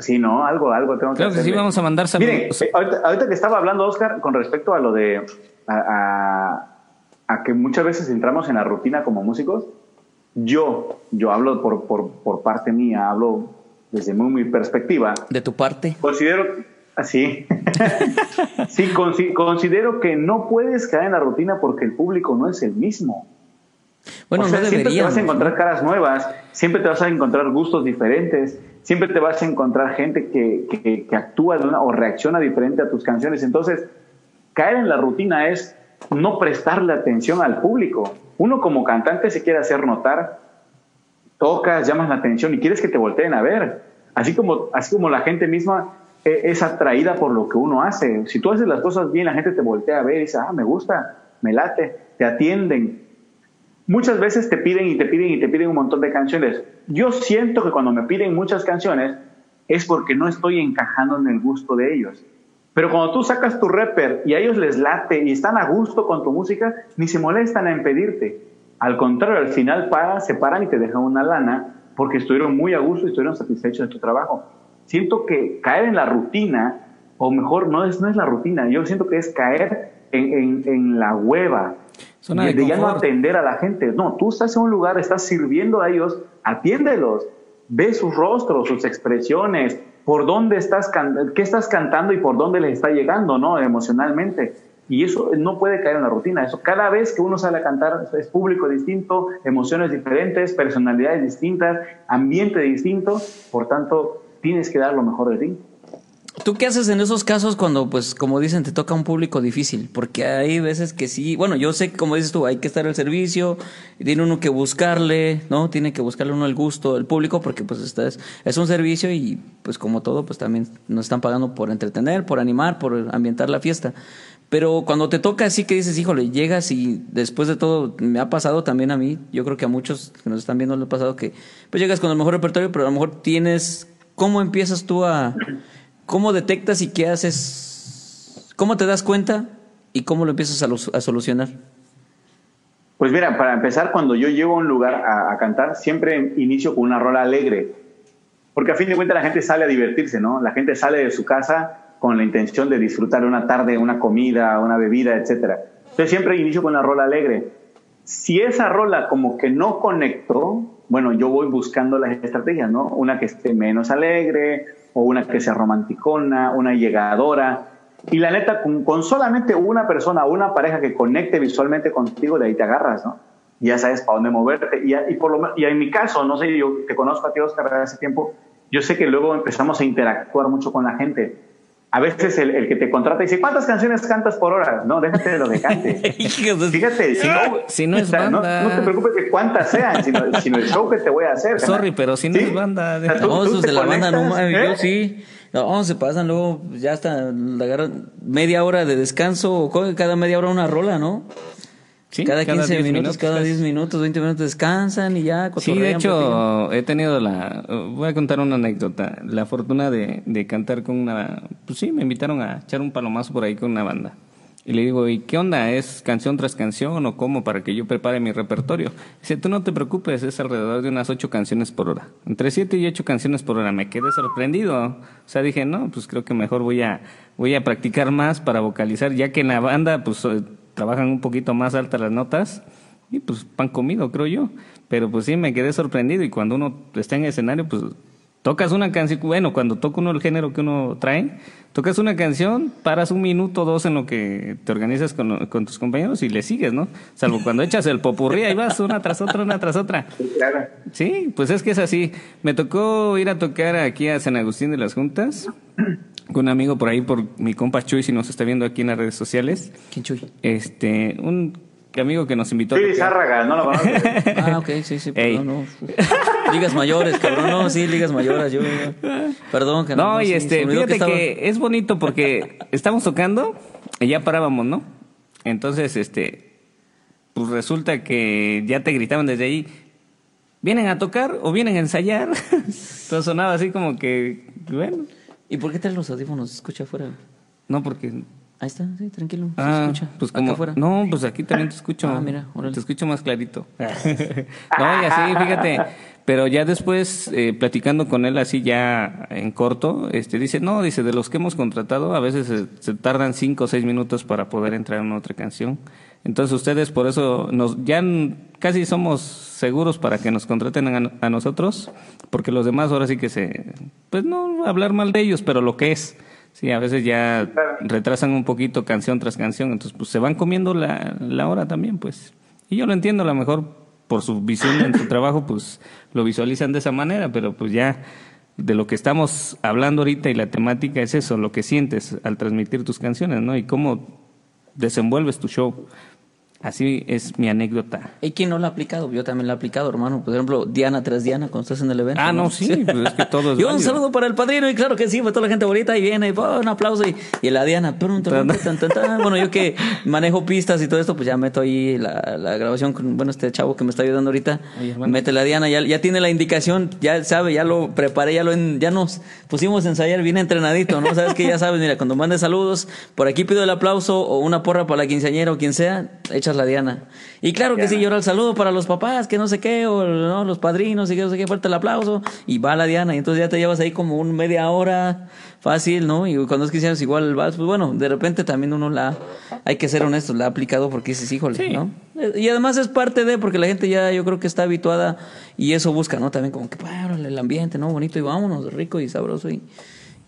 Sí, no, algo, algo tengo que Claro que sí, vamos a mandar Miren, saludos. eh, ahorita, ahorita que estaba hablando Oscar con respecto a lo de a, a- a que muchas veces entramos en la rutina como músicos, yo, yo hablo por, por, por parte mía, hablo desde muy mi perspectiva, De tu parte. considero así, *laughs* sí, consi- considero que no puedes caer en la rutina porque el público no es el mismo. Bueno, O sea, no siempre te vas a encontrar caras nuevas, siempre te vas a encontrar gustos diferentes, siempre te vas a encontrar gente que, que- actúa o reacciona diferente a tus canciones. Entonces, caer en la rutina es no prestarle atención al público. Uno como cantante se quiere hacer notar, tocas, llamas la atención y quieres que te volteen a ver. Así como, así como la gente misma eh, es atraída por lo que uno hace. Si tú haces las cosas bien, la gente te voltea a ver y dice, ah, me gusta, me late, te atienden. Muchas veces te piden y te piden y te piden un montón de canciones. Yo siento que cuando me piden muchas canciones es porque no estoy encajando en el gusto de ellos. Pero cuando tú sacas tu rapper y a ellos les late y están a gusto con tu música, ni se molestan en pedirte. Al contrario, al final paran, se paran y te dejan una lana porque estuvieron muy a gusto y estuvieron satisfechos de tu trabajo. Siento que caer en la rutina, o mejor, no es, no es la rutina, yo siento que es caer en, en- en la hueva, Zona de, de ya no atender a la gente. No, tú estás en un lugar, estás sirviendo a ellos, atiéndelos, ve sus rostros, sus expresiones, por dónde estás, qué estás cantando y por dónde les está llegando, ¿no? Emocionalmente. Y eso no puede caer en la rutina. Eso cada vez que uno sale a cantar es público distinto, emociones diferentes, personalidades distintas, ambiente distinto. Por tanto, tienes que dar lo mejor de ti. ¿Tú qué haces en esos casos cuando, pues, como dicen, te toca un público difícil? Porque hay veces que sí, bueno, yo sé como dices tú, hay que estar al servicio, tiene uno que buscarle, ¿no? Tiene que buscarle uno el gusto del público, porque pues esta es, es un servicio y pues como todo, pues también nos están pagando por entretener, por animar, por ambientar la fiesta. Pero cuando te toca así que dices, híjole, llegas y después de todo, me ha pasado también a mí, yo creo que a muchos que nos están viendo le ha pasado que, pues llegas con el mejor repertorio, pero a lo mejor tienes, ¿cómo empiezas tú a, cómo detectas y qué haces, cómo te das cuenta y cómo lo empiezas a, a solucionar? Pues mira, para empezar, cuando yo llego a un lugar a, a cantar, siempre inicio con una rola alegre. Porque a fin de cuentas la gente sale a divertirse, ¿no? La gente sale de su casa con la intención de disfrutar una tarde, una comida, una bebida, etcétera. Entonces siempre inicio con una rola alegre. Si esa rola como que no conectó, bueno, yo voy buscando las estrategias, ¿no? Una que esté menos alegre o una que sea romanticona, una llegadora. Y la neta, con, con solamente una persona o una pareja que conecte visualmente contigo, de ahí te agarras, ¿no? Ya sabes para dónde moverte. Y, y, por lo, y en mi caso, no sé, yo te conozco a ti, Oscar, hace tiempo, yo sé que luego empezamos a interactuar mucho con la gente. A veces el, el que te contrata dice, ¿cuántas canciones cantas por hora? No, déjate de lo que cante. De- Fíjate, si no, Si no es banda. no te preocupes de cuántas sean, sino, sino el show que te voy a hacer. Sorry, pero si no ¿Sí? es banda. Tú- No, esos de la banda, no ¿eh? yo sí. No, se pasan luego, ya hasta la agarran media hora de descanso, cada media hora una rola, ¿no? Sí, cada 15 10 minutos, cada casi. 10 minutos, 20 minutos descansan y ya Sí, de platican. hecho, he tenido la. Voy a contar una anécdota. La fortuna de, de cantar con una. Pues sí, me invitaron a echar un palomazo por ahí con una banda. Y le digo, ¿y qué onda? ¿Es canción tras canción o cómo para que yo prepare mi repertorio? Dice, tú no te preocupes, es alrededor de unas ocho canciones por hora. Entre siete y ocho canciones por hora. Me quedé sorprendido. O sea, dije, no, pues creo que mejor voy a, voy a practicar más para vocalizar, ya que en la banda, pues trabajan un poquito más altas las notas. Y pues pan comido, creo yo. Pero pues sí, me quedé sorprendido. Y cuando uno está en escenario, pues tocas una canción, bueno, cuando toca uno el género que uno trae, tocas una canción, paras un minuto o dos en lo que te organizas con, con, tus compañeros y le sigues, ¿no? Salvo cuando echas el popurrí, ahí vas una tras otra, una tras otra. Sí, pues es que es así. Me tocó ir a tocar aquí a San Agustín de las Juntas con un amigo por ahí, por mi compa Chuy, si nos está viendo aquí en las redes sociales. ¿Quién Chuy? Este, un amigo que nos invitó. Sí, Zárraga, no lo conoces. *laughs* ah, ok, sí, sí, perdón, no. Ligas mayores, cabrón, no, sí, ligas mayores, yo, perdón. Que no, no, y este, fíjate que, es bonito porque estamos tocando y ya parábamos, ¿no? Entonces, este, pues resulta que ya te gritaban desde ahí, ¿vienen a tocar o vienen a ensayar? *laughs* Entonces sonaba así como que, bueno. ¿Y por qué traes los audífonos? escucha afuera? No, porque Ahí está, sí, tranquilo. se Ah, escucha. pues como, afuera. no, pues aquí también te escucho. Ah, mira, órale. te escucho más clarito. *laughs* no, y así, fíjate. Pero ya después, eh, platicando con él así ya en corto, este dice, no, dice, de los que hemos contratado, a veces se, se tardan cinco o seis minutos para poder entrar en otra canción. Entonces ustedes por eso nos ya casi somos seguros para que nos contraten a, a nosotros, porque los demás ahora sí que se, pues no hablar mal de ellos, pero lo que es. Sí, a veces ya retrasan un poquito canción tras canción, entonces pues se van comiendo la, la hora también, pues. Y yo lo entiendo, a lo mejor por su visión en su trabajo, pues lo visualizan de esa manera, pero pues ya de lo que estamos hablando ahorita y la temática es eso, lo que sientes al transmitir tus canciones, ¿no? Y cómo desenvuelves tu show. Así es mi anécdota. ¿Y quién no lo ha aplicado? Yo también lo he aplicado, hermano. Por ejemplo, Diana tras Diana, cuando estás en el evento. Ah, no, sí, pues es que todo es *laughs* Y un saludo para el padrino, y claro que sí, pues toda la gente bonita, y viene, y pon un aplauso, y, y la Diana, tan, tan, tan, bueno, yo que manejo pistas y todo esto, pues ya meto ahí la, la grabación con, bueno, este chavo que me está ayudando ahorita, Oye, mete la Diana, ya, ya tiene la indicación, ya sabe, ya lo preparé, ya lo, en- ya nos pusimos a ensayar bien entrenadito, ¿no? Sabes que ya sabes, mira, cuando mandes saludos, por aquí pido el aplauso, o una porra para la quinceañera o quien sea, la Diana. Y claro que sí, llora el saludo para los papás, que no sé qué, o ¿no? los padrinos, y que no sé qué, fuerte el aplauso, y va la Diana, y entonces ya te llevas ahí como un media hora fácil, ¿no? Y cuando es quinceañeras igual vas, pues bueno, de repente también uno la, hay que ser honestos, la ha aplicado porque dices, híjole, Sí. ¿no? Y además es parte de, porque la gente ya yo creo que está habituada y eso busca, ¿no? También como que, bueno, el ambiente, ¿no? Bonito y vámonos, rico y sabroso y,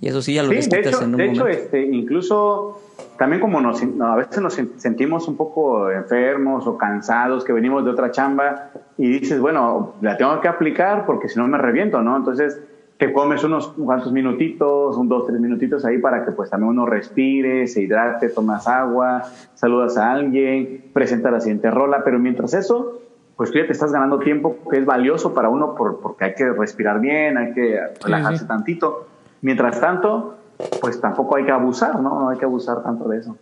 y eso sí ya lo Sí, de desquitas hecho, en un de hecho este, incluso también como nos, no, a veces nos sen- sentimos un poco enfermos o cansados, que venimos de otra chamba y dices, bueno, la tengo que aplicar porque si no me reviento, ¿no? Entonces te comes unos cuantos minutitos, un dos, tres minutitos ahí para que pues también uno respire, se hidrate, tomas agua, saludas a alguien, presenta la siguiente rola, pero mientras eso, pues tú ya te estás ganando tiempo que es valioso para uno por- porque hay que respirar bien, hay que relajarse sí. tantito. Mientras tanto, pues tampoco hay que abusar, ¿no? No hay que abusar tanto de eso.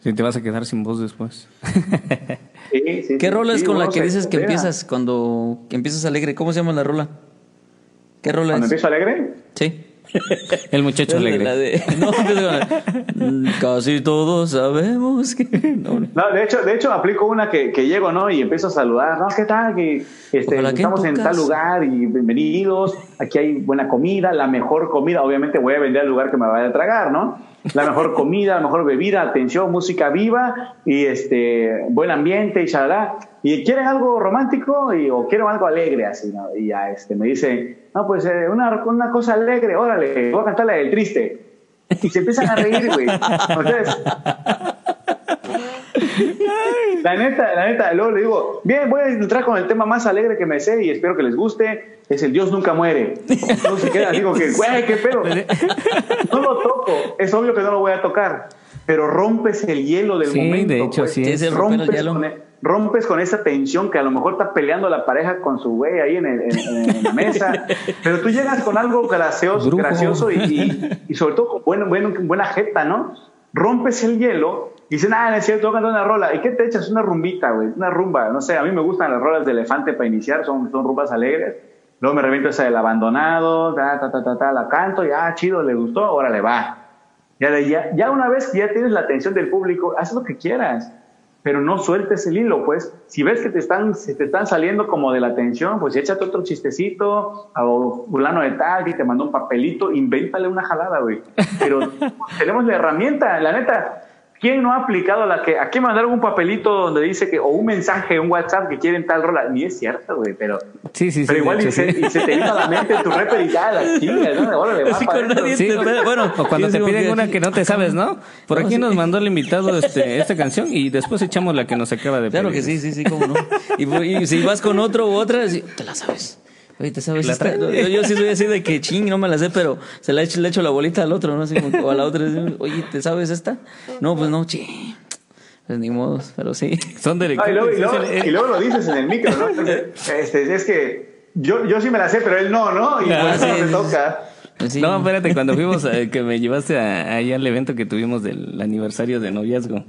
Si te vas a quedar sin voz después. *laughs* Sí, sí, ¿Qué sí, rola es sí, con la que dices que empiezas cuando que empiezas alegre? ¿Cómo se llama la rola? ¿Qué rola Cuando es? empiezo alegre, Sí. *laughs* El muchacho alegre. la de- *laughs* no, empieza con la- casi todos sabemos que... *laughs* No, no. No, de hecho, de hecho aplico una que, que llego, ¿no? Y empiezo a saludar, ¿no? ¿Qué tal? Que este, estamos en en, tal lugar y bienvenidos. Aquí hay buena comida, la mejor comida. Obviamente voy a vender al lugar que me vaya a tragar, ¿no? La mejor comida, la mejor bebida, atención, música viva y este buen ambiente y shalala. Y quieren algo romántico y, o quieren algo alegre, así, ¿no? Y ya este, me dice, no, pues eh, una, una cosa alegre, órale, voy a cantar la del triste. Y se empiezan a reír, güey. Entonces, la neta, la neta, luego le digo, bien, voy a entrar con el tema más alegre que me sé y espero que les guste, es el Dios nunca muere. No se queda, digo que, güey, qué pedo. No lo toco, es obvio que no lo voy a tocar, pero rompes el hielo del Sí, momento. de hecho, pues. sí es el romper el rompes, hielo. con, e- rompes con esa tensión que a lo mejor está peleando la pareja con su güey ahí en, el- en- en la mesa, pero tú llegas con algo gracioso, gracioso y, y- y sobre todo con buen, buen- buena jeta, ¿no? Rompes el hielo y dicen, ah, no es cierto, voy a cantar una rola. ¿Y qué te echas? Una rumbita, güey, una rumba. No sé, a mí me gustan las rolas de elefante para iniciar, son, son rumbas alegres. Luego me reviento esa del abandonado, ta, ta, ta, ta, ta, la canto y, ah, chido, le gustó, órale, va. Ya, ya, ya una vez que ya tienes la atención del público, haz lo que quieras, pero no sueltes el hilo, pues. Si ves que te están, se te están saliendo como de la atención, pues échate otro chistecito, o fulano de tal, y te mandó un papelito, invéntale una jalada, güey. Pero *laughs* tenemos la herramienta, la neta. ¿Quién no ha aplicado la que aquí mandaron un papelito donde dice que, o un mensaje, un WhatsApp que quieren tal rola? Ni es cierto, güey, pero. Sí, sí, sí. Pero igual y, se, sí. y se te vino a la mente tu repre y ya, la chinga, ¿no? Va para adentro. nadie Sí, bueno, o cuando te piden una que no te sabes, ¿no? Por aquí nos mandó el invitado este, esta canción y después echamos la que nos acaba de Claro pedir. que sí, sí, sí, cómo no. *laughs* Y, y si vas con otro u otra, te la sabes. Oye, ¿te sabes traigo. Yo, yo sí soy así de que ching, no me la sé, pero se la echo, le echo la bolita al otro, ¿no? Así como- o a la otra. así, Oye, ¿te sabes esta? No, pues no, ching. Pues ni modo, pero sí. Son de Ah, y, luego, y, luego, es el- y luego lo dices en el micro, ¿no? Este, es que yo, yo sí me la sé, pero él no, ¿no? Y Ah, por eso sí, no me toca. Pues sí. No, espérate, cuando fuimos, a- que me llevaste a- ahí al evento que tuvimos del aniversario de noviazgo,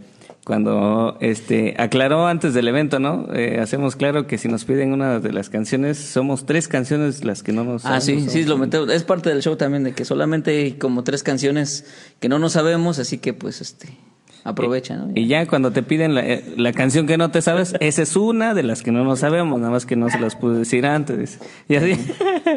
cuando este aclaró antes del evento, ¿no? Eh, hacemos claro que si nos piden una de las canciones, somos tres canciones las que no nos Ah, sí, sí, lo metemos. Es parte del show también, de que solamente hay como tres canciones que no nos sabemos, así que pues este aprovecha, ¿no? Y ya cuando te piden la, eh, la canción que no te sabes, *laughs* esa es una de las que no nos sabemos, nada más que no se las pude decir antes. Y así,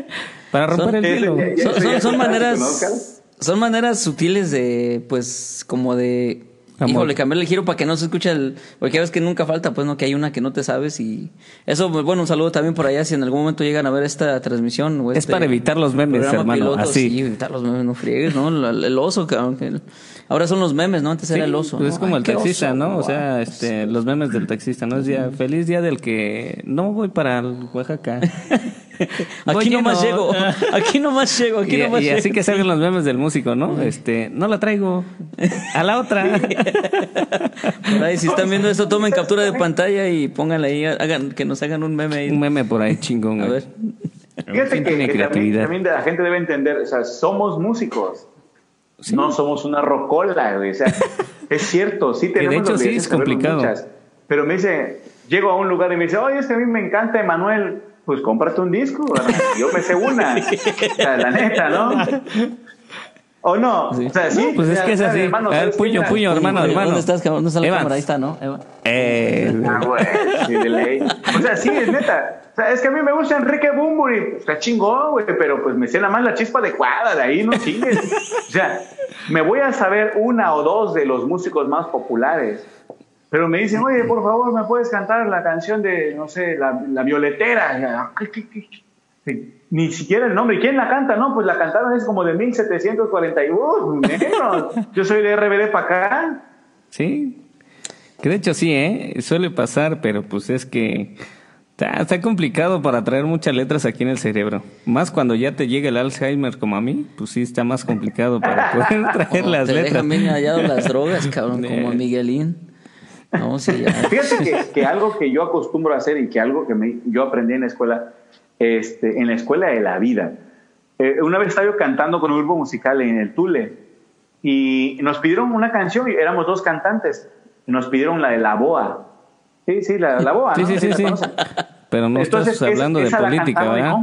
*laughs* para romper el Son- hielo. Son, son, maneras son maneras sutiles de pues como de. Híjole cambiarle el giro para que no se escuche el porque ya ves que nunca falta pues no que hay una que no te sabes y eso pues, bueno un saludo también por allá si en algún momento llegan a ver esta transmisión o Es este para evitar los memes, hermano, piloto, así. sí evitar los memes no friegues no el, el oso cabrón, el- ahora son los memes no antes era el oso pues ¿no? es como Ay, el taxista, oso, ¿no? O sea, este, los memes del taxista, ¿no? Es día, feliz día del que no voy para el Oaxaca. *laughs* *laughs* Aquí nomás llego *laughs* aquí nomás llego aquí Y, nomás y así llego. que salgan los memes del músico, ¿no? Este, no la traigo. A la otra. *laughs* Por ahí, si están viendo esto, tomen captura de pantalla y pónganle ahí, hagan, que nos hagan un meme ahí. Un meme por ahí chingón. A ver. Fíjate que, también, creatividad. también la gente debe entender, o sea, somos músicos. Sí. No somos una rocola, güey. O sea, es cierto, sí de tenemos hecho la sí es de complicado. muchas. pero me dice, llego a un lugar y me dice, oye, es que a mí me encanta Emanuel. Pues cómprate un disco. Yo me sé una. *laughs* O sea, la neta, ¿no? ¿O no? O sea, sí. Pues es que es así. hermano, A ver, ¿sabes puño, puño, hermano, hermano. ¿Dónde estás, cabrón? ¿Dónde está la Evans. cámara? Ahí está, ¿no? Eva. Eh, Ah, güey, sí, de ley. O sea, sí, es neta. O sea, es que a mí me gusta Enrique Bumburi. Está chingón, güey, pero pues me sé nada más la chispa adecuada, de ahí no sigues. O sea, me voy a saber una o dos de los músicos más populares. Pero me dicen, oye, por favor, ¿me puedes cantar la canción de, no sé, la, la violetera? Ni siquiera el nombre. ¿Quién la canta? No, pues la cantaron es como de 1741. menos. *laughs* Yo soy de RBD para acá. sí. Que de hecho sí, ¿eh? Suele pasar, pero pues es que está, está complicado para traer muchas letras aquí en el cerebro. Más cuando ya te llega el Alzheimer como a mí, pues sí está más complicado para poder *laughs* traer las te letras. dejan bien hallado las drogas, cabrón, *laughs* como a Miguelín. No, sí, ya. *laughs* Fíjate que, que algo que yo acostumbro a hacer y que algo que me- yo aprendí en la escuela, este, en la escuela de la vida. Eh, una vez estaba yo cantando con un grupo musical en el Tule y nos pidieron una canción y éramos dos cantantes. Y nos pidieron la de la boa. Sí, sí, la, la boa. *laughs* Sí, ¿no? sí, sí, sí. Pero no Entonces, estás hablando es- de política, ¿verdad?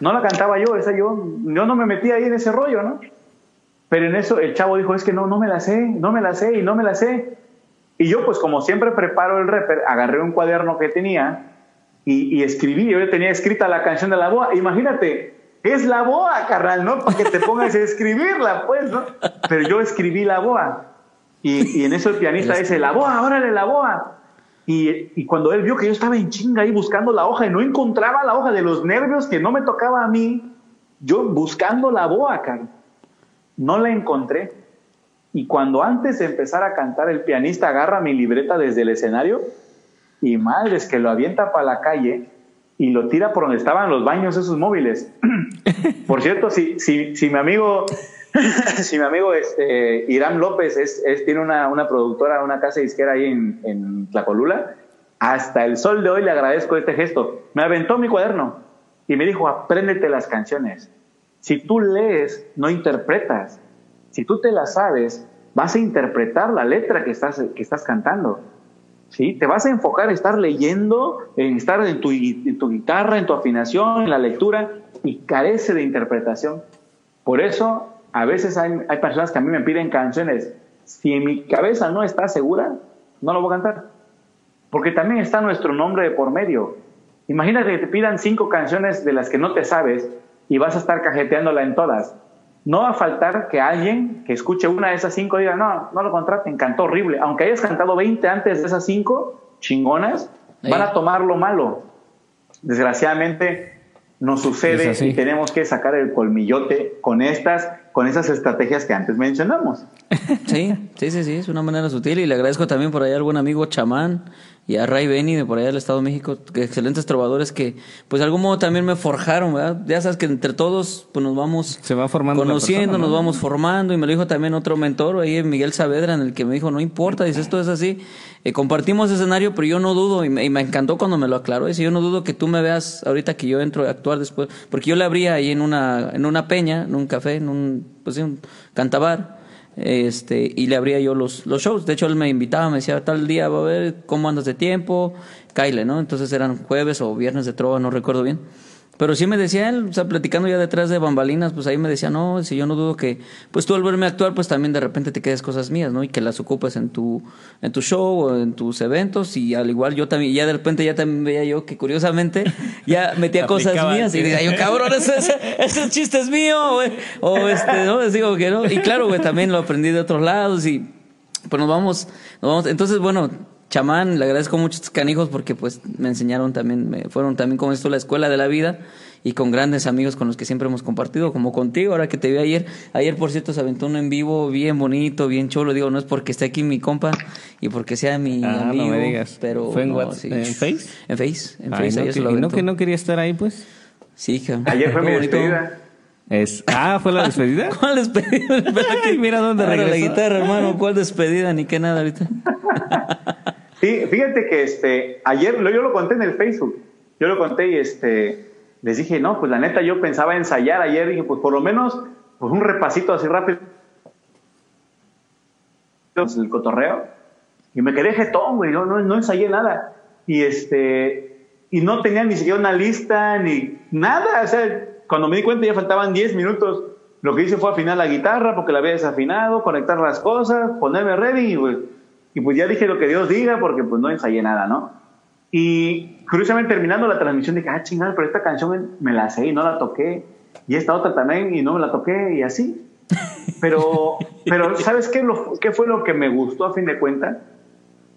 No la cantaba yo, esa yo, yo no me metí ahí en ese rollo, ¿no? Pero en eso el chavo dijo, es que no, no me la sé, no me la sé y no me la sé. Y yo, pues como siempre preparo el rapper, agarré un cuaderno que tenía y, y escribí, yo tenía escrita la canción de la boa. Imagínate, es la boa, carnal, ¿no? Para que te pongas a escribirla, pues, ¿no? Pero yo escribí la boa. Y, y en eso el pianista *laughs* dice, la boa, órale, la boa. Y, y cuando él vio que yo estaba en chinga ahí buscando la hoja y no encontraba la hoja de los nervios que no me tocaba a mí, yo buscando la boa, cara, no la encontré. Y cuando antes de empezar a cantar, el pianista agarra mi libreta desde el escenario y madres que lo avienta para la calle y lo tira por donde estaban los baños esos móviles. *laughs* por cierto, si, si, si mi amigo, *laughs* si mi amigo este, Irán López es, es- tiene una, una productora, una casa disquera ahí en, en Tlacolula, hasta el sol de hoy le agradezco este gesto. Me aventó mi cuaderno y me dijo, apréndete las canciones. Si tú lees, no interpretas. Si tú te las sabes, vas a interpretar la letra que estás, que estás cantando. ¿sí? Te vas a enfocar en estar leyendo, en estar en tu, en tu guitarra, en tu afinación, en la lectura, y carece de interpretación. Por eso, A veces hay, hay personas que a mí me piden canciones. Si en mi cabeza no está segura, no lo voy a cantar. Porque también está nuestro nombre de por medio. Imagínate que te pidan cinco canciones de las que no te sabes y vas a estar cajeteándola en todas. No va a faltar que alguien que escuche una de esas cinco diga, no, no lo contraten, cantó horrible. Aunque hayas cantado 20 antes de esas cinco chingonas, van a tomar lo malo. Desgraciadamente nos sucede y tenemos que sacar el colmillote con estas, con esas estrategias que antes mencionamos. *laughs* Sí, sí, sí, sí, es una manera sutil y le agradezco también por ahí a algún amigo chamán y a Ray Benny de por allá del Estado de México, que excelentes trovadores que, pues de algún modo también me forjaron, ¿verdad? Ya sabes que entre todos, pues nos vamos Se va formando conociendo, nos vamos formando, y me lo dijo también otro mentor, ahí Miguel Saavedra, en el que me dijo, no importa, dice, esto es así, eh, compartimos escenario, pero yo no dudo, y me, encantó cuando me lo aclaró, dice, yo no dudo que tú me veas ahorita que yo entro a actuar después, porque yo le abría ahí en una, en una peña, en un café, en un, pues un cantabar, este, y le abría yo los, los shows. De hecho, él me invitaba, me decía, tal día va a ver cómo andas de tiempo, Kyle, ¿no? Entonces eran jueves o viernes de trova, no recuerdo bien. Pero sí me decía él, o sea, platicando ya detrás de bambalinas, pues ahí me decía, no, si yo no dudo que, pues tú al verme actuar, pues también de repente te quedes cosas mías, ¿no? Y que las ocupes en tu, en tu show o en tus eventos. Y al igual yo también, ya de repente ya también veía yo que curiosamente *laughs* ya metía cosas mías. Y decía yo, cabrón, *laughs* ese, ese, chiste es mío, güey. O este, no, les digo que no. Y claro, güey, también lo aprendí de otros lados y pues nos vamos, nos vamos. Entonces, bueno, chamán, le agradezco mucho a estos canijos porque pues me enseñaron también, me fueron también como esto la escuela de la vida y con grandes amigos con los que siempre hemos compartido, como contigo, ahora que te vi ayer. Ayer, por cierto, se aventó uno en vivo bien bonito, bien chulo. Digo, no es porque esté aquí mi compa y porque sea mi ah, amigo. No me digas. Pero, ¿Fue en, Face? En Face. En Face, ayer no, ¿Y no que no quería estar ahí, pues? Sí, hija. Ayer fue mi despedida. Es, ah, ¿fue la *laughs* despedida? ¿Cuál despedida? *laughs* mira dónde regresó. la guitarra, hermano. ¿Cuál despedida? Ni qué nada ahorita. *laughs* Sí, fíjate que este, ayer yo lo conté en el Facebook. Yo lo conté y este, les dije, no, pues la neta yo pensaba ensayar ayer. Dije, pues por lo menos pues un repasito así rápido. El cotorreo. Y me quedé jetón, güey. No, no, no ensayé nada. Y este, y no tenía ni siquiera una lista ni nada. O sea, cuando me di cuenta ya faltaban 10 minutos. Lo que hice fue afinar la guitarra porque la había desafinado, conectar las cosas, ponerme ready y pues y pues ya dije lo que Dios diga porque pues no ensayé nada, ¿no? Y curiosamente terminando la transmisión dije, ah, chingada, pero esta canción me la sé y no la toqué. Y esta otra también y no me la toqué y así. Pero, *laughs* pero ¿sabes qué, lo, qué fue lo que me gustó a fin de cuentas?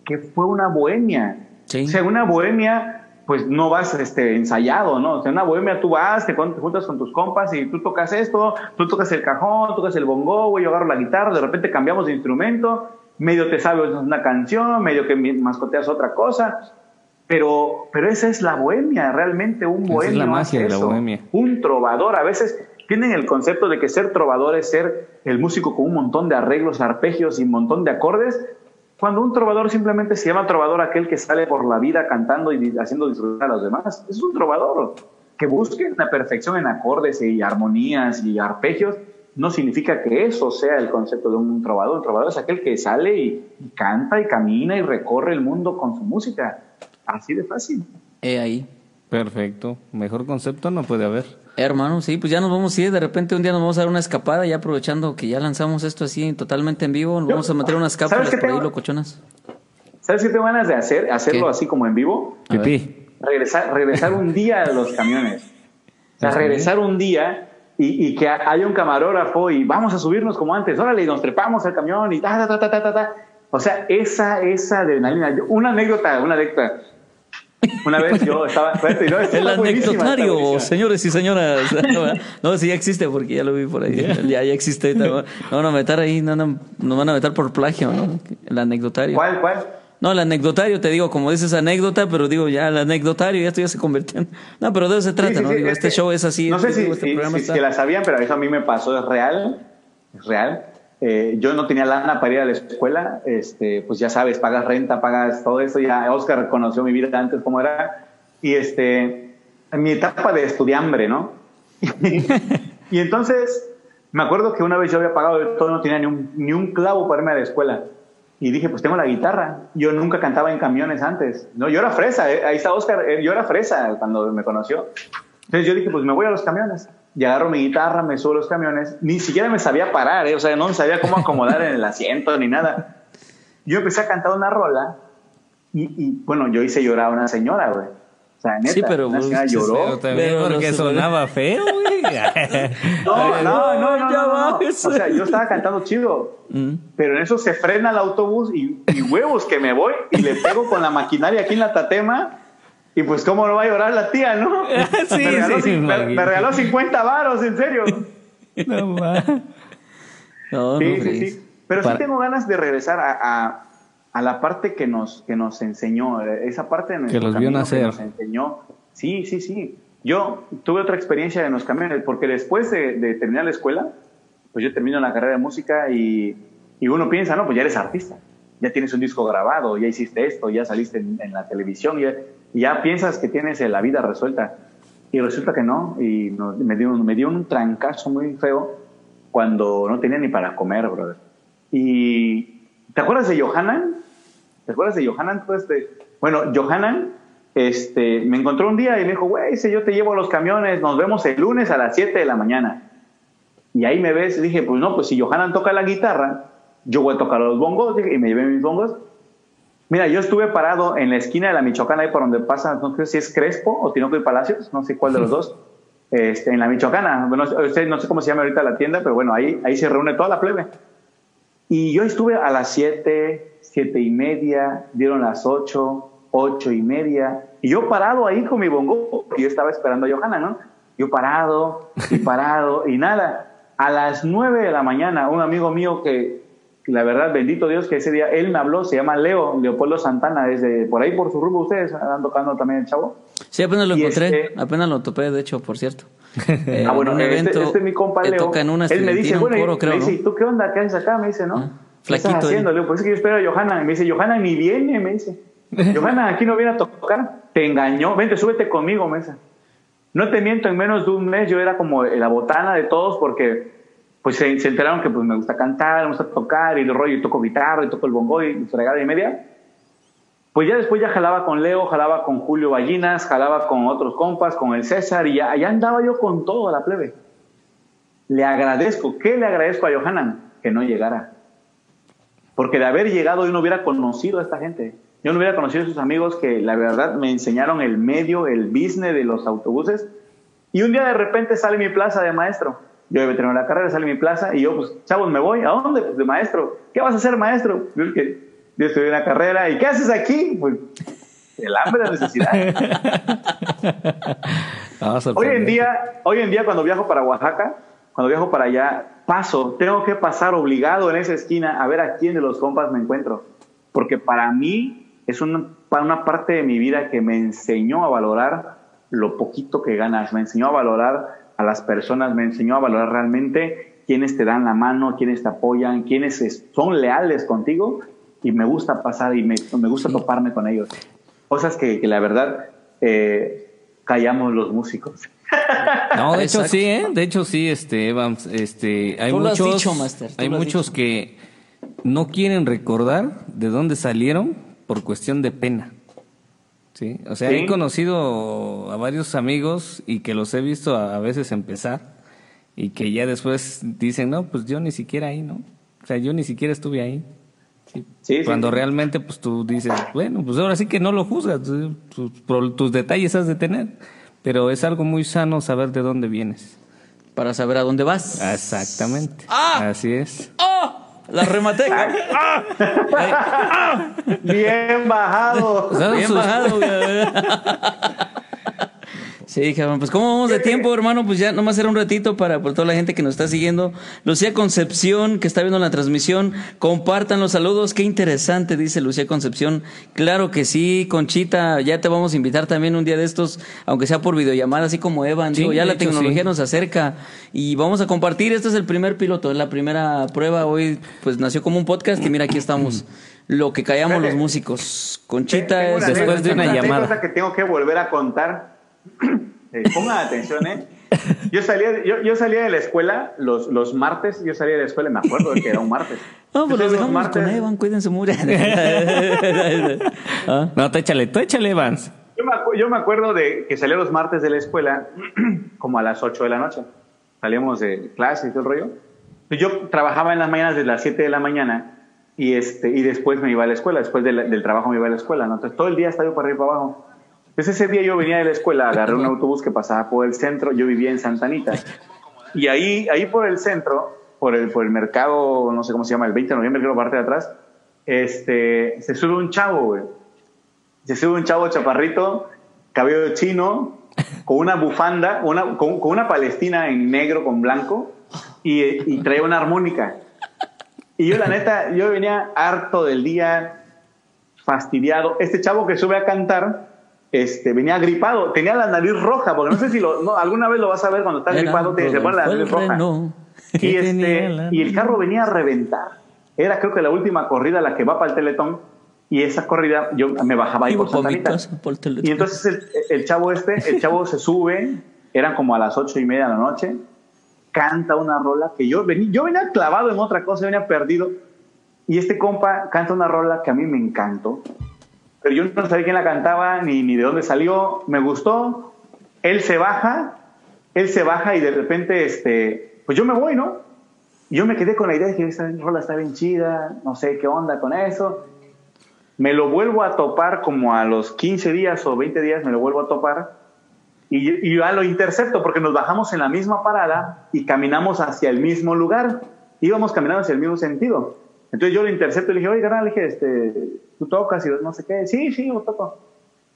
Que fue una bohemia. O sea, una bohemia pues no vas este, ensayado, ¿no? O sea, una bohemia tú vas, te juntas con tus compas y tú tocas esto, tú tocas el cajón, tocas el bongo, güey, yo agarro la guitarra, de repente cambiamos de instrumento medio te sabes una canción, medio que mascoteas otra cosa, pero, pero esa es la bohemia, realmente un bohemio. es la magia de la bohemia. Un trovador, a veces tienen el concepto de que ser trovador es ser el músico con un montón de arreglos, arpegios y un montón de acordes, cuando un trovador simplemente se llama trovador aquel que sale por la vida cantando y haciendo disfrutar a los demás. Es un trovador que busque la perfección en acordes y armonías y arpegios no significa que eso sea el concepto de un trovador. Un trovador es aquel que sale y, canta y camina y recorre el mundo con su música. Así de fácil. Eh, ahí. Perfecto. Mejor concepto no puede haber. hermano, sí, pues ya nos vamos a ir. De repente un día nos vamos a dar una escapada, ya aprovechando que ya lanzamos esto así totalmente en vivo. Nos vamos a meter unas cápsulas por ahí, locochonas. ¿Sabes qué tengo ganas de hacer? Hacerlo así como en vivo. Regresar, regresar un día a los camiones. O sea, regresar un día y, que haya un camarógrafo y vamos a subirnos como antes, órale, nos trepamos al camión y ta, ta, ta, ta, ta, ta. O sea, esa, esa adrenalina. Una anécdota, una anécdota. Una vez yo estaba. el anecdotario, señores y señoras. *laughs* No, sí, ya existe porque ya lo vi por ahí. Ya, ya existe. *laughs* No, van a meter ahí, no, no, nos van a meter por plagio, ¿no? El anecdotario. ¿Cuál, cuál? No, el anecdotario, te digo, como dices anécdota, pero digo, ya el anecdotario, ya esto ya se convirtió en... No, pero de eso se trata, ¿no? digo, este show es así. No sé si, este programa si, la sabían, pero eso a mí me pasó, es real, es real. Eh, yo no tenía lana para ir a la escuela, este, pues ya sabes, pagas renta, pagas todo eso, ya Oscar conoció mi vida antes cómo era, y este, mi etapa de estudiambre, ¿no? *laughs* y entonces, me acuerdo que una vez yo había pagado todo, no tenía ni un, ni un clavo para irme a la escuela. Y dije, pues tengo la guitarra. Yo nunca cantaba en camiones antes. No, yo era fresa. Eh, ahí está Oscar. Eh, yo era fresa cuando me conoció. Entonces yo dije, pues me voy a los camiones. y agarro mi guitarra, me subo a los camiones, ni siquiera me sabía parar, ¿eh? o sea, no sabía cómo acomodar en el asiento ni nada. Yo empecé a cantar una rola y, y bueno, yo hice llorar a una señora, güey. O sea, neta, Sí, pero, una sí, lloró. También porque sonaba feo, güey. *laughs* *laughs* No, no, no, no, Ya no. O sea, yo estaba cantando chido, Mm. pero en eso se frena el autobús y, y huevos que me voy y le pego con la maquinaria aquí en la tatema y pues cómo no va a llorar la tía, ¿no? *laughs* Sí, me, regaló, sí, me- regaló 50 varos, en serio. No. No, Sí, no sí, sí. Pero Para- sí tengo ganas de regresar a, a- a la parte que nos, que nos enseñó, eh, esa parte de nuestro los vio nacer. que nos enseñó. Sí, sí, sí. Yo tuve otra experiencia en los camiones, porque después de, de terminar la escuela, pues yo termino la carrera de música y, y uno piensa, no, pues ya eres artista, ya tienes un disco grabado, ya hiciste esto, ya saliste en, en la televisión, ya, ya piensas que tienes eh, la vida resuelta. Y resulta que no, y me, dio, me dio un trancazo muy feo cuando no tenía ni para comer, brother. Y ¿te acuerdas de Johanan? ¿Te acuerdas de Johanan? Todo este- Bueno, Johanan este, me encontró un día y me dijo, güey, si yo te llevo los camiones, nos vemos el lunes a las 7 de la mañana. Y ahí me ves, dije, pues no, pues si Johanan toca la guitarra, yo voy a tocar los bongos, dije, y me llevé mis bongos. Mira, yo estuve parado en la esquina de la Michoacana, ahí por donde pasa, no sé si es Crespo o Tinoco y Palacios, no sé cuál de los dos, este, en la Michoacana. Bueno, usted no sé cómo se llama ahorita la tienda, pero bueno, ahí, ahí se reúne toda la plebe. Y yo estuve a las 7, 7 y media, dieron las 8, 8 y media, y yo parado ahí con mi bongo, y yo estaba esperando a Johanna, ¿no? Yo parado y parado y nada. A las 9 de la mañana, un amigo mío que, la verdad, bendito Dios, que ese día él me habló, se llama Leo, Leopoldo Santana, desde por ahí por su rumbo, ustedes andan tocando también el chavo. Sí, apenas lo Y encontré, este- apenas lo topé, de hecho, por cierto. Eh, ah, bueno, en un este, evento, este es mi compa Leo. toca en una Él me dice, bueno, y- coro, creo, me dice, ¿no? ¿y tú qué onda? ¿Qué haces acá? Me dice, ¿no? Ah, ¿Qué estás flaquito, haciendo? Le digo, pues es que yo espero a Johanna. Y me dice, Johanna ni viene, me dice. *laughs* Johanna, aquí no viene a tocar. Te engañó. Vente, súbete conmigo, me dice. No te miento, en menos de un mes yo era como la botana de todos porque pues se, se enteraron que pues me gusta cantar, me gusta tocar y el rollo, y toco guitarra y toco el bongo y fregada y media. Pues ya después ya jalaba con Leo, jalaba con Julio Ballinas, jalaba con otros compas, con el César y allá andaba yo con todo la plebe. Le agradezco, ¿qué le agradezco a Johanan? Que no llegara. Porque de haber llegado yo no hubiera conocido a esta gente. Yo no hubiera conocido a sus amigos que la verdad me enseñaron el medio, el business de los autobuses. Y un día de repente sale mi plaza de maestro. Yo debe tener la carrera, sale mi plaza y yo, pues, chavos, me voy. ¿A dónde? Pues de maestro. ¿Qué vas a hacer, maestro? Yo, que yo estudié una carrera. ¿Y qué haces aquí? Pues el hambre, la necesidad. *laughs* Ah, Hoy en día, hoy en día cuando viajo para Oaxaca, cuando viajo para allá, paso, tengo que pasar obligado en esa esquina a ver a quién de los compas me encuentro, porque para mí es una, una parte de mi vida que me enseñó a valorar lo poquito que ganas, me enseñó a valorar a las personas, me enseñó a valorar realmente quiénes te dan la mano, quiénes te apoyan, quiénes es- son leales contigo y me gusta pasar y me, me gusta toparme con ellos. Cosas que, que la verdad eh, callamos los músicos. *laughs* No, de hecho sí, ¿eh? De hecho sí, este, Evans, este, hay Tú lo has muchos, dicho, Master, tú hay lo has muchos dicho. que no quieren recordar de dónde salieron por cuestión de pena. Sí, o sea, Sí. he conocido a varios amigos y que los he visto a, a veces empezar y que ya después dicen, no, pues yo ni siquiera ahí, ¿no? O sea, yo ni siquiera estuve ahí. Sí. Cuando sí. realmente, pues tú dices, bueno, pues ahora sí que no lo juzgas, tus, detalles has de tener, pero es algo muy sano saber de dónde vienes. Para saber a dónde vas. Exactamente. ¡Ah! Así es. ¡Oh! La rematé. *laughs* Bien bajado. Bien sus- bajado. *laughs* Sí, cabrón, pues ¿cómo vamos de tiempo, hermano? Pues ya nomás era un ratito para por toda la gente que nos está siguiendo. Lucía Concepción, que está viendo la transmisión, compartan los saludos. Qué interesante, dice Lucía Concepción. Claro que sí, Conchita, ya te vamos a invitar también un día de estos, aunque sea por videollamada, así como Evan. Sí, Digo, ya la hecho, tecnología sí. nos acerca y vamos a compartir. Este es el primer piloto, es la primera prueba. Hoy, pues nació como un podcast y mira, aquí estamos. Lo que callamos los músicos. Conchita es una después de anécdota- una llamada. anécdota que tengo que volver a contar. Eh, pongan atención, ¿eh? Yo salía, yo, yo salía de la escuela los, los martes, yo salía de la escuela, me acuerdo de que era un martes. No, pues Entonces, los dejamos martes- con Evan, cuídense mucho. *laughs* ¿Ah? No, tú échale, tú échale, Evans. Yo me, acu- yo me acuerdo de que salía los martes de la escuela *clears throat* como a las 8 de la noche. salíamos de clase y todo el rollo. Pues yo trabajaba en las mañanas desde las 7 de la mañana y, este, y después me iba a la escuela, después del, del trabajo me iba a la escuela, ¿no? Entonces todo el día estaba yo para arriba y para abajo. Entonces ese día yo venía de la escuela, agarré un *laughs* autobús que pasaba por el centro, yo vivía en Santanita. Y ahí, ahí por el centro, por el, por el mercado, no sé cómo se llama, el 20 de noviembre, creo, parte de atrás, este, se sube un chavo, güey. Se sube un chavo chaparrito, cabello chino, con una bufanda, una, con, con una palestina en negro con blanco y, y traía una armónica. Y yo, la neta, yo venía harto del día, fastidiado. Este chavo que sube a cantar, este, venía gripado, tenía la nariz roja, porque no sé si lo, no, alguna vez lo vas a ver cuando estás gripado, te, se pone la nariz roja. *laughs* Y, este, y el carro venía a reventar. Era creo que la última corrida, la que va para el Teletón, y esa corrida yo me bajaba ahí por Santanita. casa, por. Y entonces el, el chavo este, el chavo se sube, eran como a las ocho y media de la noche, canta una rola que yo venía, yo venía clavado en otra cosa, venía perdido. Y este compa canta una rola que a mí me encantó. Pero yo no sabía quién la cantaba ni, ni de dónde salió. Me gustó. Él se baja, él se baja y de repente, este, pues yo me voy, ¿no? Yo me quedé con la idea de que esta rola está bien chida, no sé qué onda con eso. Me lo vuelvo a topar como a los 15 días o 20 días, me lo vuelvo a topar. Y, y ya lo intercepto porque nos bajamos en la misma parada y caminamos hacia el mismo lugar. Íbamos caminando hacia el mismo sentido. Entonces yo lo intercepto y le dije, oye, carnal, le dije, este, tú tocas y no sé qué. Sí, sí, yo toco.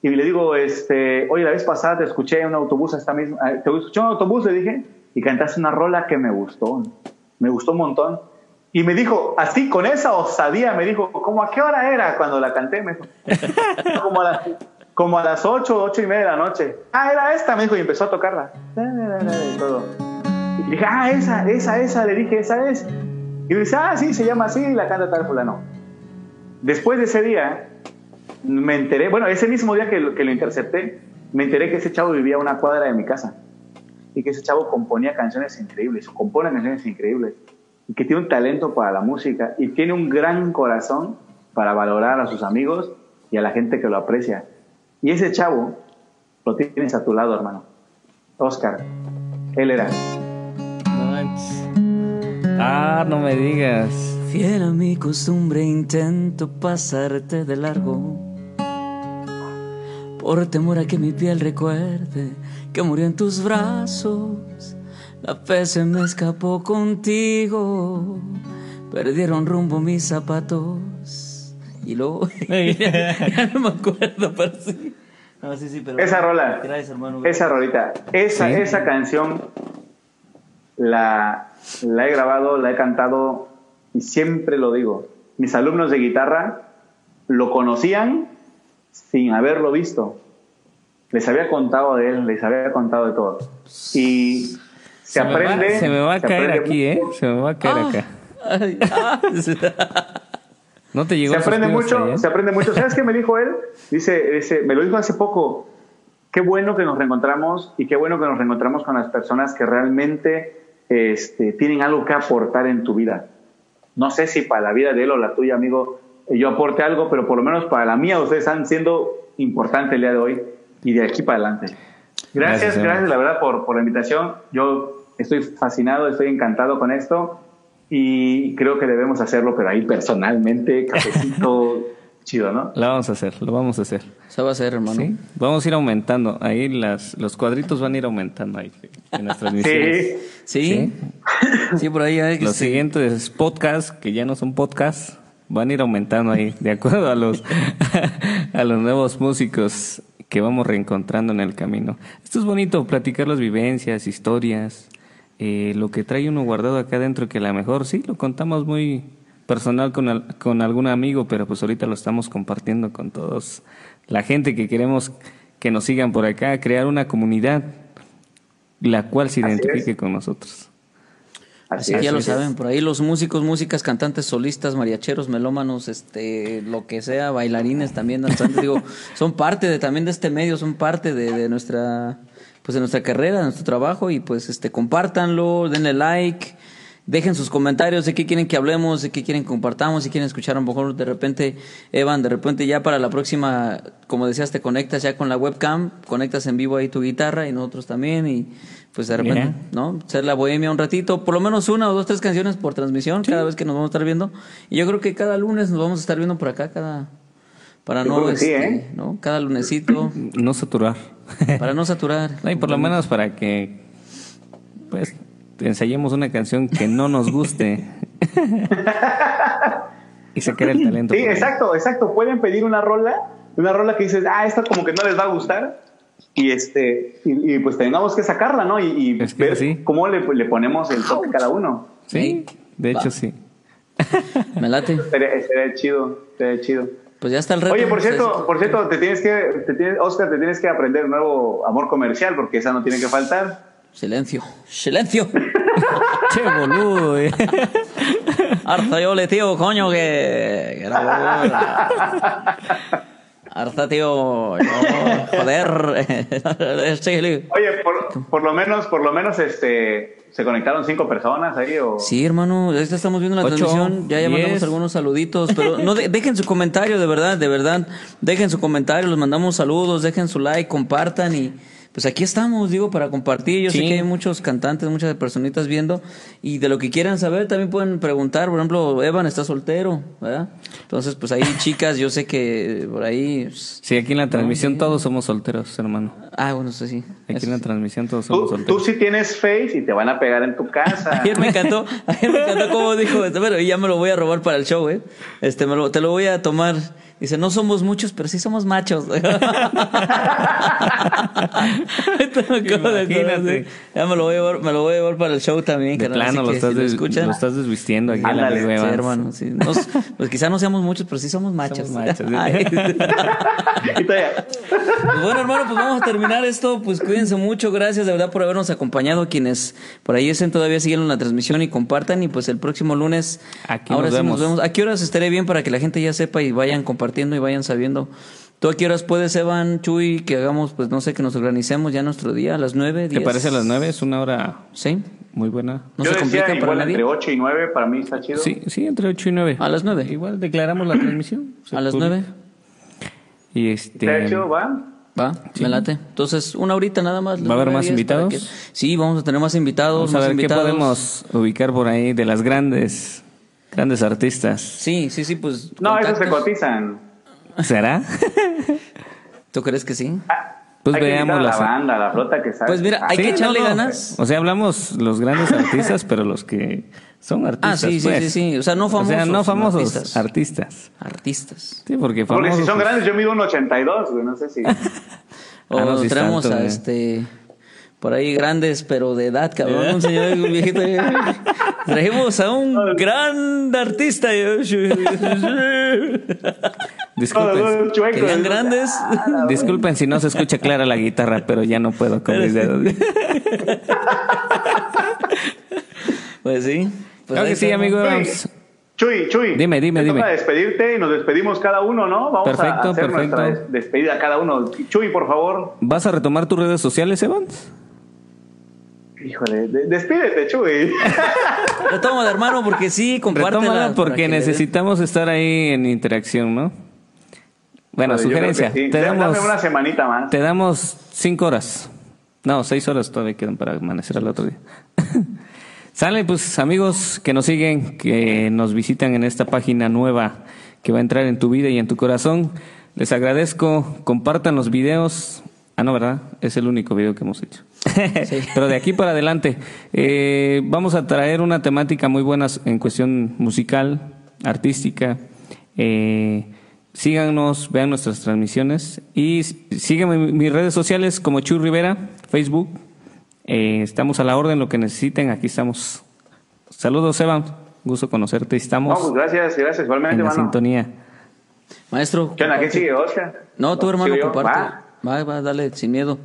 Y le digo, este, oye, la vez pasada te escuché en un autobús, esta misma, eh, te escuché en un autobús, le dije, y cantaste una rola que me gustó. Me gustó un montón. Y me dijo, así, con esa osadía, me dijo, ¿cómo a qué hora era cuando la canté? Me dijo, *laughs* como a las, como a las 8, 8 y media de la noche. Ah, era esta, me dijo, y empezó a tocarla. Y dije, ah, esa, esa, esa, le dije, esa es. Y dice, ah, sí, se llama así, y la canta tal fulano. Después de ese día, me enteré, bueno, ese mismo día que lo, intercepté, me enteré que ese chavo vivía a una cuadra de mi casa. Y que ese chavo componía canciones increíbles, compone canciones increíbles. Y que tiene un talento para la música y tiene un gran corazón para valorar a sus amigos y a la gente que lo aprecia. Y ese chavo lo tienes a tu lado, hermano. Oscar, él era. Ah, no me digas. Fiel a mi costumbre intento pasarte de largo. Por temor a que mi piel recuerde que murió en tus brazos La fe se me escapó contigo. Perdieron rumbo mis zapatos Y luego *laughs* *laughs* ya no me acuerdo pero sí. No, sí, sí, pero Esa rola. Gracias hermano Esa rolita, esa, Sí. esa canción la, la he grabado, la he cantado y siempre lo digo. Mis alumnos de guitarra lo conocían sin haberlo visto. Les había contado de él, les había contado de todo. Y se, aprende. va, se me va a caer aquí, ¿eh? Se me va a caer Ah. acá. Ay, ah. No te llegó Se aprende mucho, allá? se aprende mucho. ¿Sabes qué me dijo él? Dice, dice, me lo dijo hace poco. Qué bueno que nos reencontramos y qué bueno que nos reencontramos con las personas que realmente este, tienen algo que aportar en tu vida. No sé si para la vida de él o la tuya, amigo, yo aporte algo, pero por lo menos para la mía ustedes están siendo importantes el día de hoy y de aquí para adelante. Gracias, Gracias, la verdad por, por la invitación. Yo estoy fascinado, estoy encantado con esto y creo que debemos hacerlo, pero ahí personalmente, cafecito, *laughs* chido, ¿no? Lo vamos a hacer, lo vamos a hacer. Se va a hacer hermano ¿Sí? Vamos a ir aumentando. Ahí las, los cuadritos van a ir aumentando ahí en las *laughs* transmisiones. Sí, ¿Sí? Sí, por ahí hay que Los sí. siguientes podcasts, que ya no son podcasts, van a ir aumentando ahí, de acuerdo a los, *laughs* a los nuevos músicos que vamos reencontrando en el camino. Esto es bonito, platicar las vivencias, historias, eh, lo que trae uno guardado acá adentro, que a lo mejor sí, lo contamos muy personal con, al- con algún amigo, pero pues ahorita lo estamos compartiendo con todos, la gente que queremos que nos sigan por acá, crear una comunidad, la cual se identifique con nosotros. Así que ya lo saben, por ahí los músicos, músicas, cantantes, solistas, mariacheros, melómanos, este, lo que sea, bailarines también, danzantes, digo, *laughs* son parte de también de este medio, son parte de, de nuestra, pues de nuestra carrera, de nuestro trabajo y pues este, compártanlo, denle like, Dejen sus comentarios de qué quieren que hablemos, de qué quieren que compartamos, si quieren escuchar un poco de repente, Evan, de repente ya para la próxima, como decías, te conectas ya con la webcam, conectas en vivo ahí tu guitarra y nosotros también y pues de repente, Bien. ¿no? Ser la bohemia un ratito, por lo menos una o dos, tres canciones por transmisión cada vez que nos vamos a estar viendo. Y yo creo que cada lunes nos vamos a estar viendo por acá, cada para Yo no, sí, este, ¿eh? ¿no? Cada lunesito, No saturar. para no saturar. *laughs* No, y por lo menos para que, pues, ensayemos una canción que no nos guste. *laughs* y sacar el talento. Sí, ahí. exacto, exacto. Pueden pedir una rola, una rola que dices, ah, esta como que no les va a gustar. Y este, y, y pues tengamos que sacarla, ¿no? Y, y Es que ver sí. cómo le, le ponemos el toque a cada uno. Sí, de Va. hecho sí. *laughs* Me late. Sería, sería chido, sería chido. Pues ya está el reto. Oye, por Ustedes- cierto, por cierto, te tienes que, te tienes, Oscar, te tienes que aprender un nuevo amor comercial porque esa no tiene que faltar. Silencio. Silencio. *laughs* che, boludo, eh. Arza yo le tío, coño, que... que era boludo. Arza tío, no, joder. *laughs* Sí, Oye, por, por lo menos, por lo menos, este, se conectaron cinco personas ahí o. Sí, hermano, ahorita estamos viendo la Ocho, transmisión, ya, ya mandamos algunos saluditos, pero no de- dejen su comentario, de verdad, de verdad, dejen su comentario, los mandamos saludos, dejen su like, compartan y pues aquí estamos, digo, para compartir. Yo sé que hay muchos cantantes, muchas personitas viendo y de lo que quieran saber también pueden preguntar. Por ejemplo, Evan está soltero, ¿verdad? Entonces, pues ahí, *laughs* chicas, yo sé que por ahí. pues, Sí, aquí en la transmisión todos somos solteros, hermano. ah, bueno, eso sí. Aquí Eso en la sí. transmisión todos somos Tú, tú solteros. sí tienes face y te van a pegar en tu casa. *laughs* Ayer me encantó, ayer me encantó cómo dijo, bueno, y ya me lo voy a robar para el show, ¿eh? Este, me lo- te lo voy a tomar. Dice, no somos muchos, pero sí somos machos. *laughs* Ahorita me acabo de acordar, Imagínate. Ya me lo voy a llevar, me lo voy a llevar para el show también. De plano, lo que estás, si lo des- lo estás desvistiendo aquí en la Ándale, Sí, hermano, sí. Nos- pues quizá no seamos muchos, pero sí somos machos. Somos sí. Pues bueno, hermano, pues vamos a terminar esto. Pues cuídense mucho. Gracias de verdad por habernos acompañado. Quienes por ahí estén todavía siguiendo la transmisión y compartan. Y pues el próximo lunes, Aquí ahora nos sí vemos. nos vemos. ¿A qué horas estaré bien para que la gente ya sepa y vayan compartiendo y vayan sabiendo? ¿Tú a qué horas puedes, Evan, Chuy, que hagamos, pues no sé, que nos organicemos ya nuestro día, a las nueve, ¿Te parece a las nueve? Es una hora Sí. muy buena. ¿No Yo se decía complica para igual nadie? entre 8 y 9, para mí está chido. Sí, sí, entre ocho y nueve. A las nueve. Igual declaramos la transmisión. *clears throat* A las publica. nueve. Y Está este. chido, va. Va, me late. Entonces, una horita nada más. ¿Va a haber más invitados? que- Sí, vamos a tener más invitados. Vamos a más ver qué invitados. podemos ubicar por ahí de las grandes, grandes artistas. Sí, sí, sí, pues. No, esos se contactos. cotizan. ¿Será? *laughs* ¿Tú crees que sí? Pues Hay veamos la banda, la flota que sabe. Pues mira, hay Sí, que echarle no. ganas. O sea, hablamos los grandes *laughs* artistas, pero los que son Ah, artistas. sí, sí, pues. sí, sí. O sea, no famosos. O sea, no famosos, Artistas. artistas. Artistas. Sí, porque Porque famosos. si son pues, grandes, yo mido un 82, güey, no sé si. O *laughs* Ah, no, está traemos alto, a eh. este. Por ahí grandes, pero de edad, cabrón. Un señor, un viejito. *laughs* Traemos a un gran artista. Disculpen. Querían grandes. disculpen si no se escucha clara la guitarra, pero ya no puedo con mis dedos. *laughs* Pues sí. Pues Claro que sí, amigos. Chuy, Chuy. Dime, dime, dime. toca despedirte y nos despedimos cada uno, ¿no? Vamos Perfecto, a hacer perfecto. nuestra des- despedida cada uno. Chuy, por favor. ¿Vas a retomar tus redes sociales, Evans? Híjole, de- despídete, Chuy. Retoma de hermano porque sí, compártela. Porque necesitamos estar ahí en interacción, ¿no? Bueno, sugerencia. sí. Te, Dame damos, una semanita más. te damos cinco horas. No, seis horas todavía quedan para amanecer al otro día. *laughs* Sale, pues amigos que nos siguen, que nos visitan en esta página nueva que va a entrar en tu vida y en tu corazón. Les agradezco, compartan los videos. Ah, no, ¿verdad? Es el único video que hemos hecho. *laughs* Pero de aquí para adelante, eh, vamos a traer una temática muy buena en cuestión musical, artística. Eh, síganos, vean nuestras transmisiones y síganme en mis redes sociales como Chuy Rivera, Facebook. Eh, estamos a la orden, lo que necesiten, aquí estamos. Saludos, Evan. Gusto conocerte. Estamos No, pues gracias, gracias. Igualmente, en la mano. sintonía. Maestro. ¿Qué onda? ¿Quién comparte. sigue, Oscar? No, tu hermano. Va. Va, va, dale, sin miedo.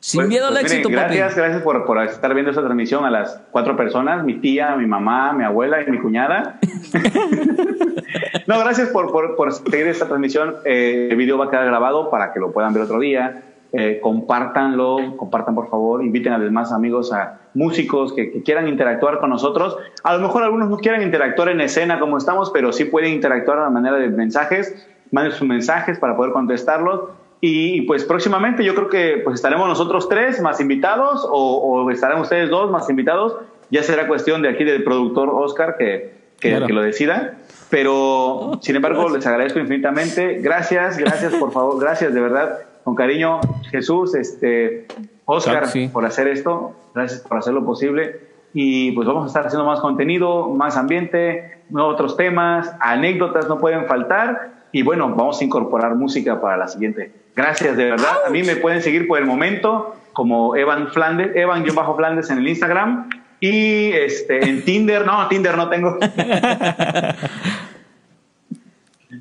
Sin Pues- miedo al pues éxito, miren, papi. Gracias, gracias por, por estar viendo esta transmisión a las cuatro personas, mi tía, mi mamá, mi abuela y mi cuñada. *laughs* no, gracias por, por, por seguir esta transmisión. Eh, el video va a quedar grabado para que lo puedan ver otro día. eh, compártanlo, compartan por favor, inviten a demás amigos, a músicos que, que, quieran interactuar con nosotros. A lo mejor algunos no quieran interactuar en escena como estamos, pero sí pueden interactuar de manera de mensajes, manden sus mensajes para poder contestarlos. Y pues próximamente yo creo que pues estaremos nosotros tres más invitados o, o estarán ustedes dos más invitados. Ya será cuestión de aquí del productor Oscar que, que, claro. que lo decida. Pero, sin embargo, les agradezco infinitamente. Gracias, gracias, por favor, gracias de verdad. Con cariño, Jesús, este, Oscar, claro, sí. por hacer esto. Gracias por hacer lo posible. Y pues vamos a estar haciendo más contenido, más ambiente, otros temas, anécdotas no pueden faltar. Y bueno, vamos a incorporar música para la siguiente. Gracias, de verdad. A mí me pueden seguir por el momento como Evan Flandes, Evan-Flandes en el Instagram. Y este, en Tinder, no, Tinder no tengo. *laughs*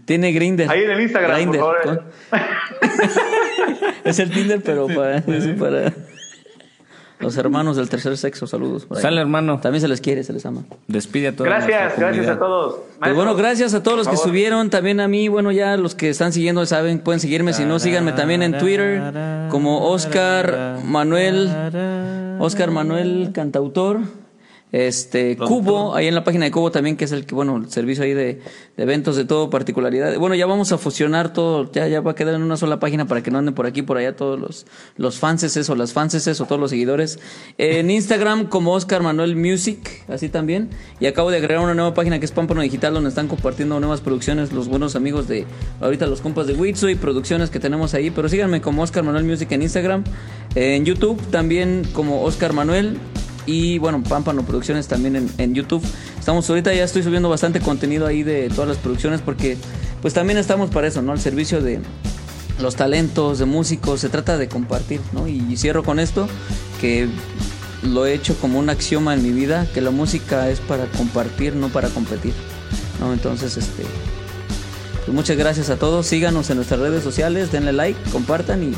Tiene Grinder. Ahí en el Instagram, Grindr. por favor. *laughs* es el Tinder, pero para, para los hermanos del tercer sexo. Saludos. Sale, hermano. También se les quiere, se les ama. Despide a todos. Gracias, gracias a todos. Pues bueno, gracias a todos los que subieron. También a mí, bueno, ya los que están siguiendo saben, pueden seguirme. Si no, síganme también en Twitter como Oscar Manuel. Oscar Manuel, cantautor. Este, Cubo, ahí en la página de Cubo también, que es el que, bueno, el servicio ahí de, de, eventos de todo, particularidad. Bueno, ya vamos a fusionar todo, ya, ya va a quedar en una sola página para que no anden por aquí, por allá todos los, los fanses o las fanses o todos los seguidores. En Instagram como Oscar Manuel Music, así también. Y acabo de agregar una nueva página que es Pámpano Digital, donde están compartiendo nuevas producciones los buenos amigos de, ahorita los compas de Witsu y producciones que tenemos ahí. Pero síganme como Oscar Manuel Music en Instagram. En YouTube también como Oscar Manuel y bueno, Pámpano Producciones también en, YouTube. Estamos ahorita ya estoy subiendo bastante contenido ahí de todas las producciones porque pues también estamos para eso, ¿no? Al servicio de los talentos, de músicos, se trata de compartir, ¿no? Y, y cierro con esto, que lo he hecho como un axioma en mi vida, que la música es para compartir, no para competir, ¿no? Entonces, este... Pues muchas gracias a todos, síganos en nuestras redes sociales, denle like, compartan y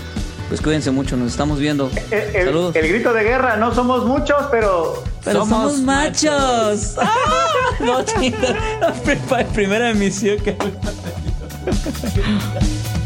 pues cuídense mucho, nos estamos viendo. El, el, Saludos. El grito de guerra, no somos muchos, pero. Pero somos, somos machos. machos. ¡Ah! *laughs* No, chita. La primera emisión que. *laughs*